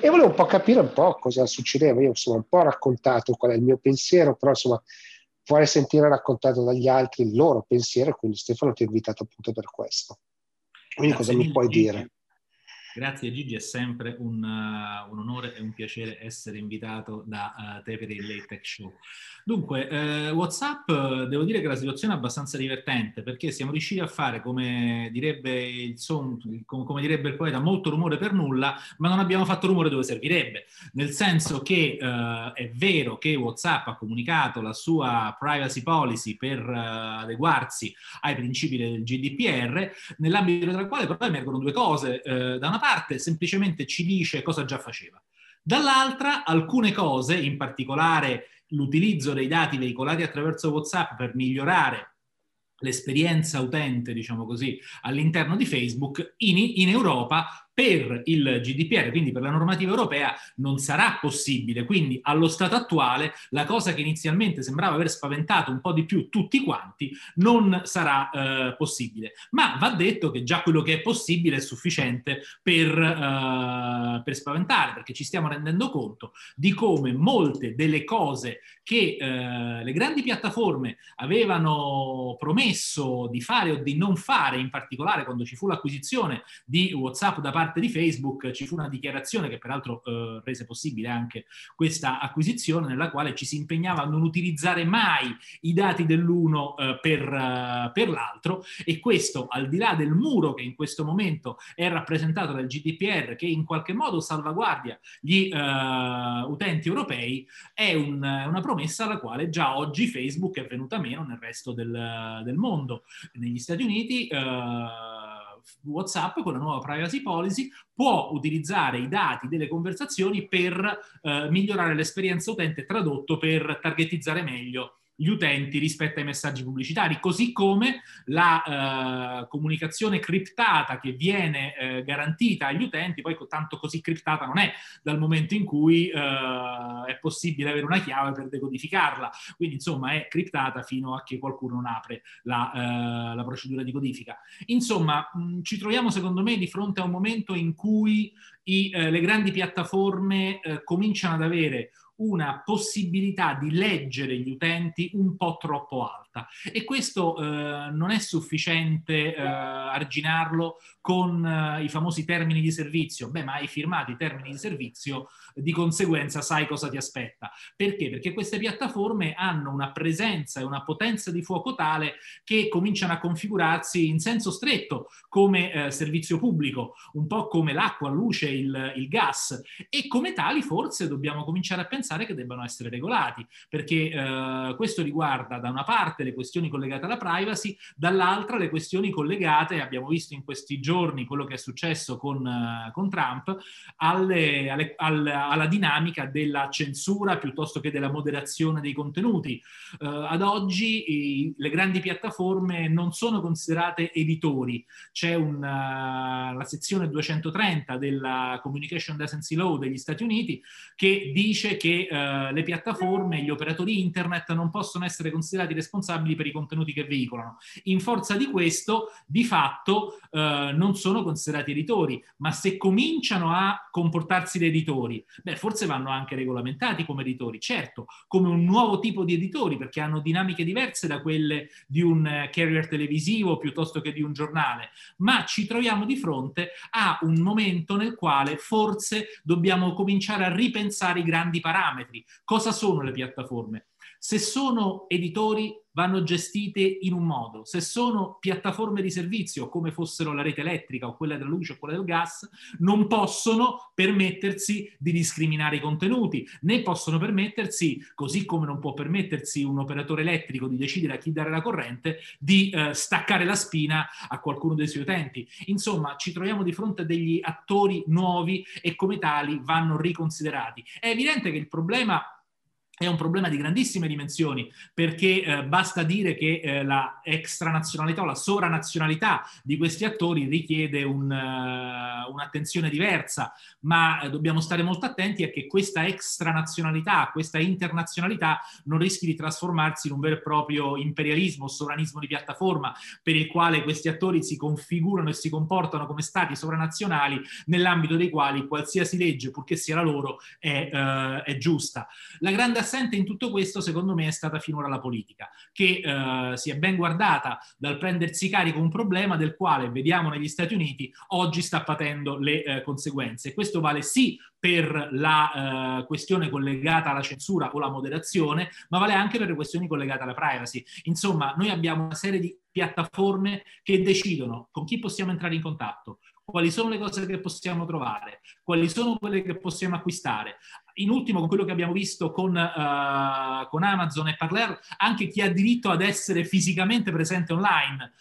[SPEAKER 1] e volevo un po' capire un po' cosa succedeva. Io insomma un po' raccontato qual è il mio pensiero, però insomma vorrei sentire raccontato dagli altri il loro pensiero, quindi Stefano ti ho invitato appunto per questo. Quindi Grazie cosa mi puoi dire?
[SPEAKER 5] Grazie Gigi, è sempre un, uh, un, onore e un piacere essere invitato da uh, te per il Late Tech Show. Dunque, eh, WhatsApp, devo dire che la situazione è abbastanza divertente perché siamo riusciti a fare, come direbbe il, son, come, come direbbe il poeta, molto rumore per nulla, ma non abbiamo fatto rumore dove servirebbe. Nel senso che eh, è vero che WhatsApp ha comunicato la sua privacy policy per uh, adeguarsi ai principi del GDPR, nell'ambito del quale però emergono due cose. Eh, da una parte semplicemente ci dice cosa già faceva. Dall'altra, alcune cose, in particolare l'utilizzo dei dati veicolati attraverso WhatsApp per migliorare l'esperienza utente, diciamo così, all'interno di Facebook, in, in Europa per il GDPR, quindi per la normativa europea, non sarà possibile. Quindi allo stato attuale la cosa che inizialmente sembrava aver spaventato un po' di più tutti quanti non sarà eh, possibile. Ma va detto che già quello che è possibile è sufficiente per, eh, per spaventare, perché ci stiamo rendendo conto di come molte delle cose che eh, le grandi piattaforme avevano promesso di fare o di non fare, in particolare quando ci fu l'acquisizione di WhatsApp da parte parte di Facebook ci fu una dichiarazione che peraltro eh, rese possibile anche questa acquisizione nella quale ci si impegnava a non utilizzare mai i dati dell'uno eh, per, uh, per l'altro e questo al di là del muro che in questo momento è rappresentato dal GDPR che in qualche modo salvaguardia gli uh, utenti europei è un, una promessa alla quale già oggi Facebook è venuta meno nel resto del, del mondo. Negli Stati Uniti uh, WhatsApp con la nuova privacy policy può utilizzare i dati delle conversazioni per eh, migliorare l'esperienza utente tradotto per targetizzare meglio gli utenti rispetto ai messaggi pubblicitari, così come la eh, comunicazione criptata che viene eh, garantita agli utenti, poi tanto così criptata non è dal momento in cui eh, è possibile avere una chiave per decodificarla, quindi insomma è criptata fino a che qualcuno non apre la, eh, la procedura di codifica. Insomma, mh, ci troviamo secondo me di fronte a un momento in cui i, eh, le grandi piattaforme eh, cominciano ad avere una possibilità di leggere gli utenti un po' troppo alta e questo eh, non è sufficiente eh, arginarlo con eh, i famosi termini di servizio. Beh, ma hai firmato i termini di servizio, di conseguenza sai cosa ti aspetta. Perché? Perché queste piattaforme hanno una presenza e una potenza di fuoco tale che cominciano a configurarsi in senso stretto come eh, servizio pubblico, un po' come l'acqua, la luce, il, il gas e come tali forse dobbiamo cominciare a pensare che debbano essere regolati, perché eh, questo riguarda da una parte le questioni collegate alla privacy, dall'altra le questioni collegate, abbiamo visto in questi giorni quello che è successo con, uh, con Trump, alle, alle, al, alla dinamica della censura piuttosto che della moderazione dei contenuti. Uh, ad oggi i, le grandi piattaforme non sono considerate editori, c'è una, la sezione 230 della Communication Decency Law degli Stati Uniti che dice che uh, le piattaforme, gli operatori internet non possono essere considerati responsabili responsabili per i contenuti che veicolano. In forza di questo, di fatto, eh, non sono considerati editori, ma se cominciano a comportarsi da editori, beh, forse vanno anche regolamentati come editori, certo, come un nuovo tipo di editori, perché hanno dinamiche diverse da quelle di un eh, carrier televisivo piuttosto che di un giornale, ma ci troviamo di fronte a un momento nel quale forse dobbiamo cominciare a ripensare i grandi parametri. Cosa sono le piattaforme? Se sono editori vanno gestite in un modo, se sono piattaforme di servizio come fossero la rete elettrica o quella della luce o quella del gas, non possono permettersi di discriminare i contenuti, né possono permettersi, così come non può permettersi un operatore elettrico di decidere a chi dare la corrente, di eh, staccare la spina a qualcuno dei suoi utenti. Insomma, ci troviamo di fronte a degli attori nuovi e come tali vanno riconsiderati. È evidente che il problema è un problema di grandissime dimensioni perché eh, basta dire che eh, la extranazionalità o la sovranazionalità di questi attori richiede un, uh, un'attenzione diversa, ma eh, dobbiamo stare molto attenti a che questa extranazionalità, questa internazionalità non rischi di trasformarsi in un vero e proprio imperialismo, sovranismo di piattaforma per il quale questi attori si configurano e si comportano come stati sovranazionali nell'ambito dei quali qualsiasi legge, purché sia la loro, è, uh, è giusta. La grande assente in tutto questo, secondo me, è stata finora la politica, che eh, si è ben guardata dal prendersi carico un problema del quale, vediamo negli Stati Uniti, oggi sta patendo le eh, conseguenze. Questo vale sì per la eh, questione collegata alla censura o la moderazione, ma vale anche per le questioni collegate alla privacy. Insomma, noi abbiamo una serie di piattaforme che decidono con chi possiamo entrare in contatto, quali sono le cose che possiamo trovare, quali sono quelle che possiamo acquistare. In ultimo, con quello che abbiamo visto con, uh, con Amazon e Parler, anche chi ha diritto ad essere fisicamente presente online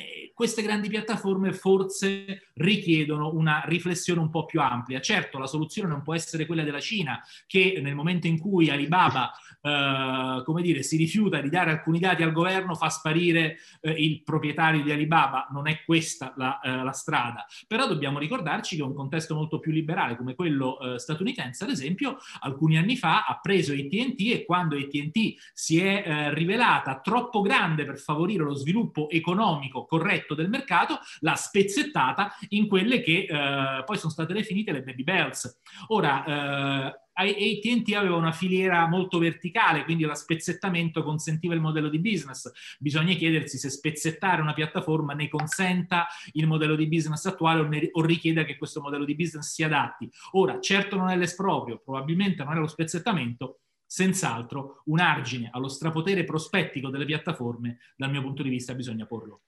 [SPEAKER 5] eh, queste grandi piattaforme forse richiedono una riflessione un po' più amplia. Certo, la soluzione non può essere quella della Cina, che nel momento in cui Alibaba, *laughs* eh, come dire, si rifiuta di dare alcuni dati al governo, fa sparire eh, il proprietario di Alibaba. Non è questa la, eh, la, strada. Però dobbiamo ricordarci che un contesto molto più liberale come quello eh, statunitense, ad esempio, alcuni anni fa ha preso ATT e quando ATT si è rivelata troppo grande per favorire lo sviluppo economico corretto del mercato, l'ha spezzettata in quelle che eh, poi sono state definite le baby bells. Ora, eh, ATT aveva una filiera molto verticale, quindi lo spezzettamento consentiva il modello di business. Bisogna chiedersi se spezzettare una piattaforma ne consenta il modello di business attuale o, ne, o richieda che questo modello di business si adatti. Ora, certo non è l'esproprio, probabilmente non è lo spezzettamento, senz'altro un argine allo strapotere prospettico delle piattaforme, dal mio punto di vista, bisogna porlo.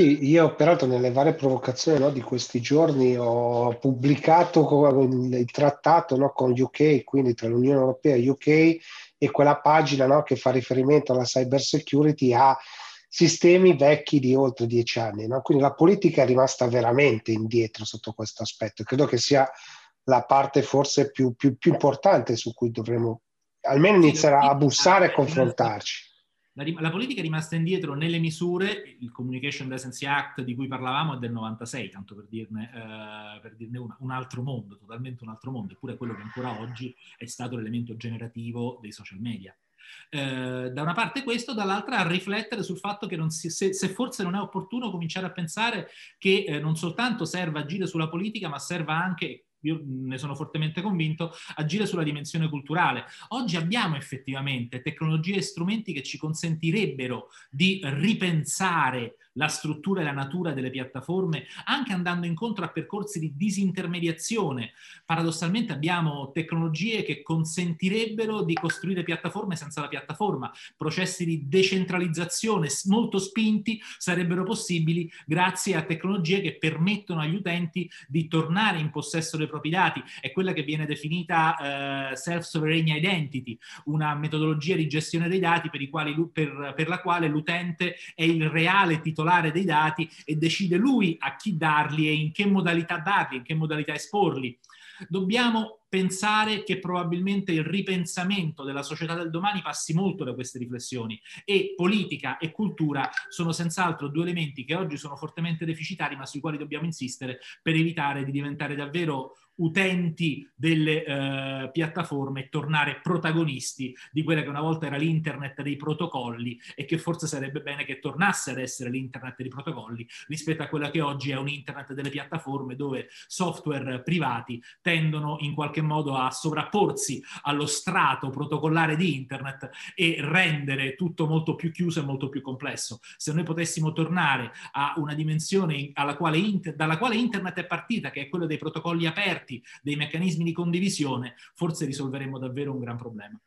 [SPEAKER 1] Sì, io peraltro nelle varie provocazioni no, di questi giorni ho pubblicato il trattato no, con UK, quindi tra l'Unione Europea e UK, e quella pagina no, che fa riferimento alla cyber security a sistemi vecchi di oltre dieci anni. Quindi la politica è rimasta veramente indietro sotto questo aspetto. Credo che sia la parte forse più, più, più importante su cui dovremmo almeno iniziare a bussare e confrontarci
[SPEAKER 5] La, la, politica è rimasta indietro nelle misure, il Communication Decency Act di cui parlavamo è del 96, tanto per dirne, eh, per dirne una, un altro mondo, totalmente un altro mondo, eppure quello che ancora oggi è stato l'elemento generativo dei social media. Eh, da una parte questo, dall'altra a riflettere sul fatto che si, se, se, forse non è opportuno cominciare a pensare che eh, non soltanto serva agire sulla politica, ma serva anche, io ne sono fortemente convinto, agire sulla dimensione culturale. Oggi abbiamo effettivamente tecnologie e strumenti che ci consentirebbero di ripensare la struttura e la natura delle piattaforme, anche andando incontro a percorsi di disintermediazione. Paradossalmente abbiamo tecnologie che consentirebbero di costruire piattaforme senza la piattaforma, processi di decentralizzazione molto spinti sarebbero possibili grazie a tecnologie che permettono agli utenti di tornare in possesso dei propri dati. È quella che viene definita eh, self-sovereign identity, una metodologia di gestione dei dati per, quali, per, per la quale l'utente è il reale titolare titolare dei dati e decide lui a chi darli e in che modalità darli, in che modalità esporli. Dobbiamo pensare che probabilmente il ripensamento della società del domani passi molto da queste riflessioni e politica e cultura sono senz'altro due elementi che oggi sono fortemente deficitari ma sui quali dobbiamo insistere per evitare di diventare davvero utenti delle eh, piattaforme e tornare protagonisti di quella che una volta era l'internet dei protocolli e che forse sarebbe bene che tornasse ad essere l'internet dei protocolli rispetto a quella che oggi è un internet delle piattaforme dove software privati tendono in qualche modo a sovrapporsi allo strato protocollare di internet e rendere tutto molto più chiuso e molto più complesso. Se noi potessimo tornare a una dimensione quale inter- dalla quale internet è partita, che è quella dei protocolli aperti, aperti, dei meccanismi di condivisione, forse risolveremo davvero un gran problema.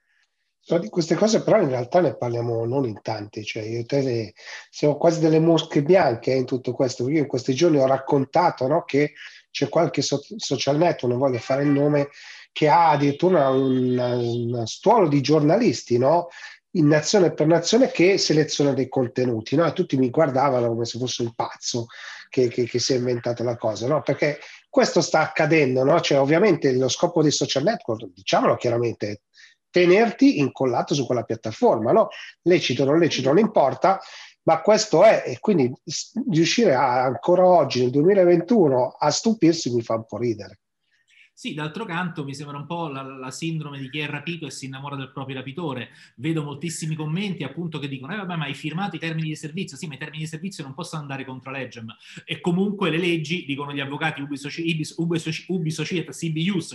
[SPEAKER 1] So, di queste cose però in realtà ne parliamo non in tanti, cioè io e te le, siamo quasi delle mosche bianche in tutto questo, io in questi giorni ho raccontato no, che c'è qualche so- social network, non voglio fare il nome, che ha addirittura un stuolo di giornalisti, no? in nazione per nazione che seleziona dei contenuti, no? E tutti mi guardavano come se fosse un pazzo che, che, che si è inventato la cosa, no? Perché questo sta accadendo, no? Cioè, ovviamente lo scopo dei social network, diciamolo chiaramente, è tenerti incollato su quella piattaforma, no? Lecito o non lecito, non importa, ma questo è, e quindi riuscire a, ancora oggi, nel 2021, a stupirsi mi fa un po' ridere.
[SPEAKER 5] Sì, d'altro canto mi sembra un po' la, la, sindrome di chi è rapito e si innamora del proprio rapitore. Vedo moltissimi commenti appunto che dicono, eh vabbè ma hai firmato i termini di servizio, sì ma i termini di servizio non possono andare contro legem e comunque le leggi, dicono gli avvocati ubi, soci, ubi, soci, ubi societas,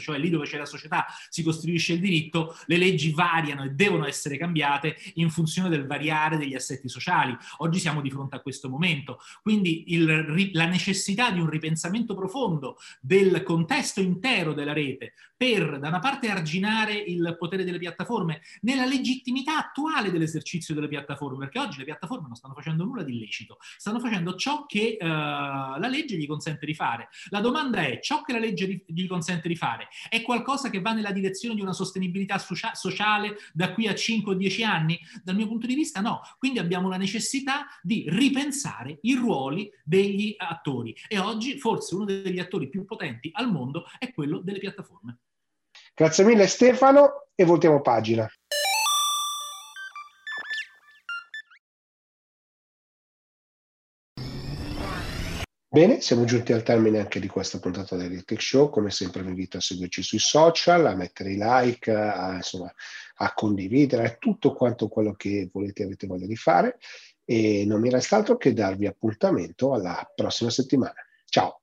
[SPEAKER 5] cioè lì dove c'è la società si costruisce il diritto, le leggi variano e devono essere cambiate in funzione del variare degli assetti sociali. Oggi siamo di fronte a questo momento, quindi il, la necessità di un ripensamento profondo del contesto intero della rete per, da una parte, arginare il potere delle piattaforme nella legittimità attuale dell'esercizio delle piattaforme, perché oggi le piattaforme non stanno facendo nulla di illecito, stanno facendo ciò che uh, la legge gli consente di fare. La domanda è, ciò che la legge gli consente di fare è qualcosa che va nella direzione di una sostenibilità socia- sociale da qui a 5 o 10 anni? Dal mio punto di vista no. Quindi abbiamo la necessità di ripensare i ruoli degli attori e oggi forse uno degli attori più potenti al mondo è quello delle piattaforme.
[SPEAKER 1] Grazie mille Stefano e voltiamo pagina. Bene, siamo giunti al termine anche di questa puntata del Tech Show. Come sempre vi invito a seguirci sui social, a mettere i like, a, insomma, a condividere tutto quanto quello che volete e avete voglia di fare. E non mi resta altro che darvi appuntamento alla prossima settimana. Ciao!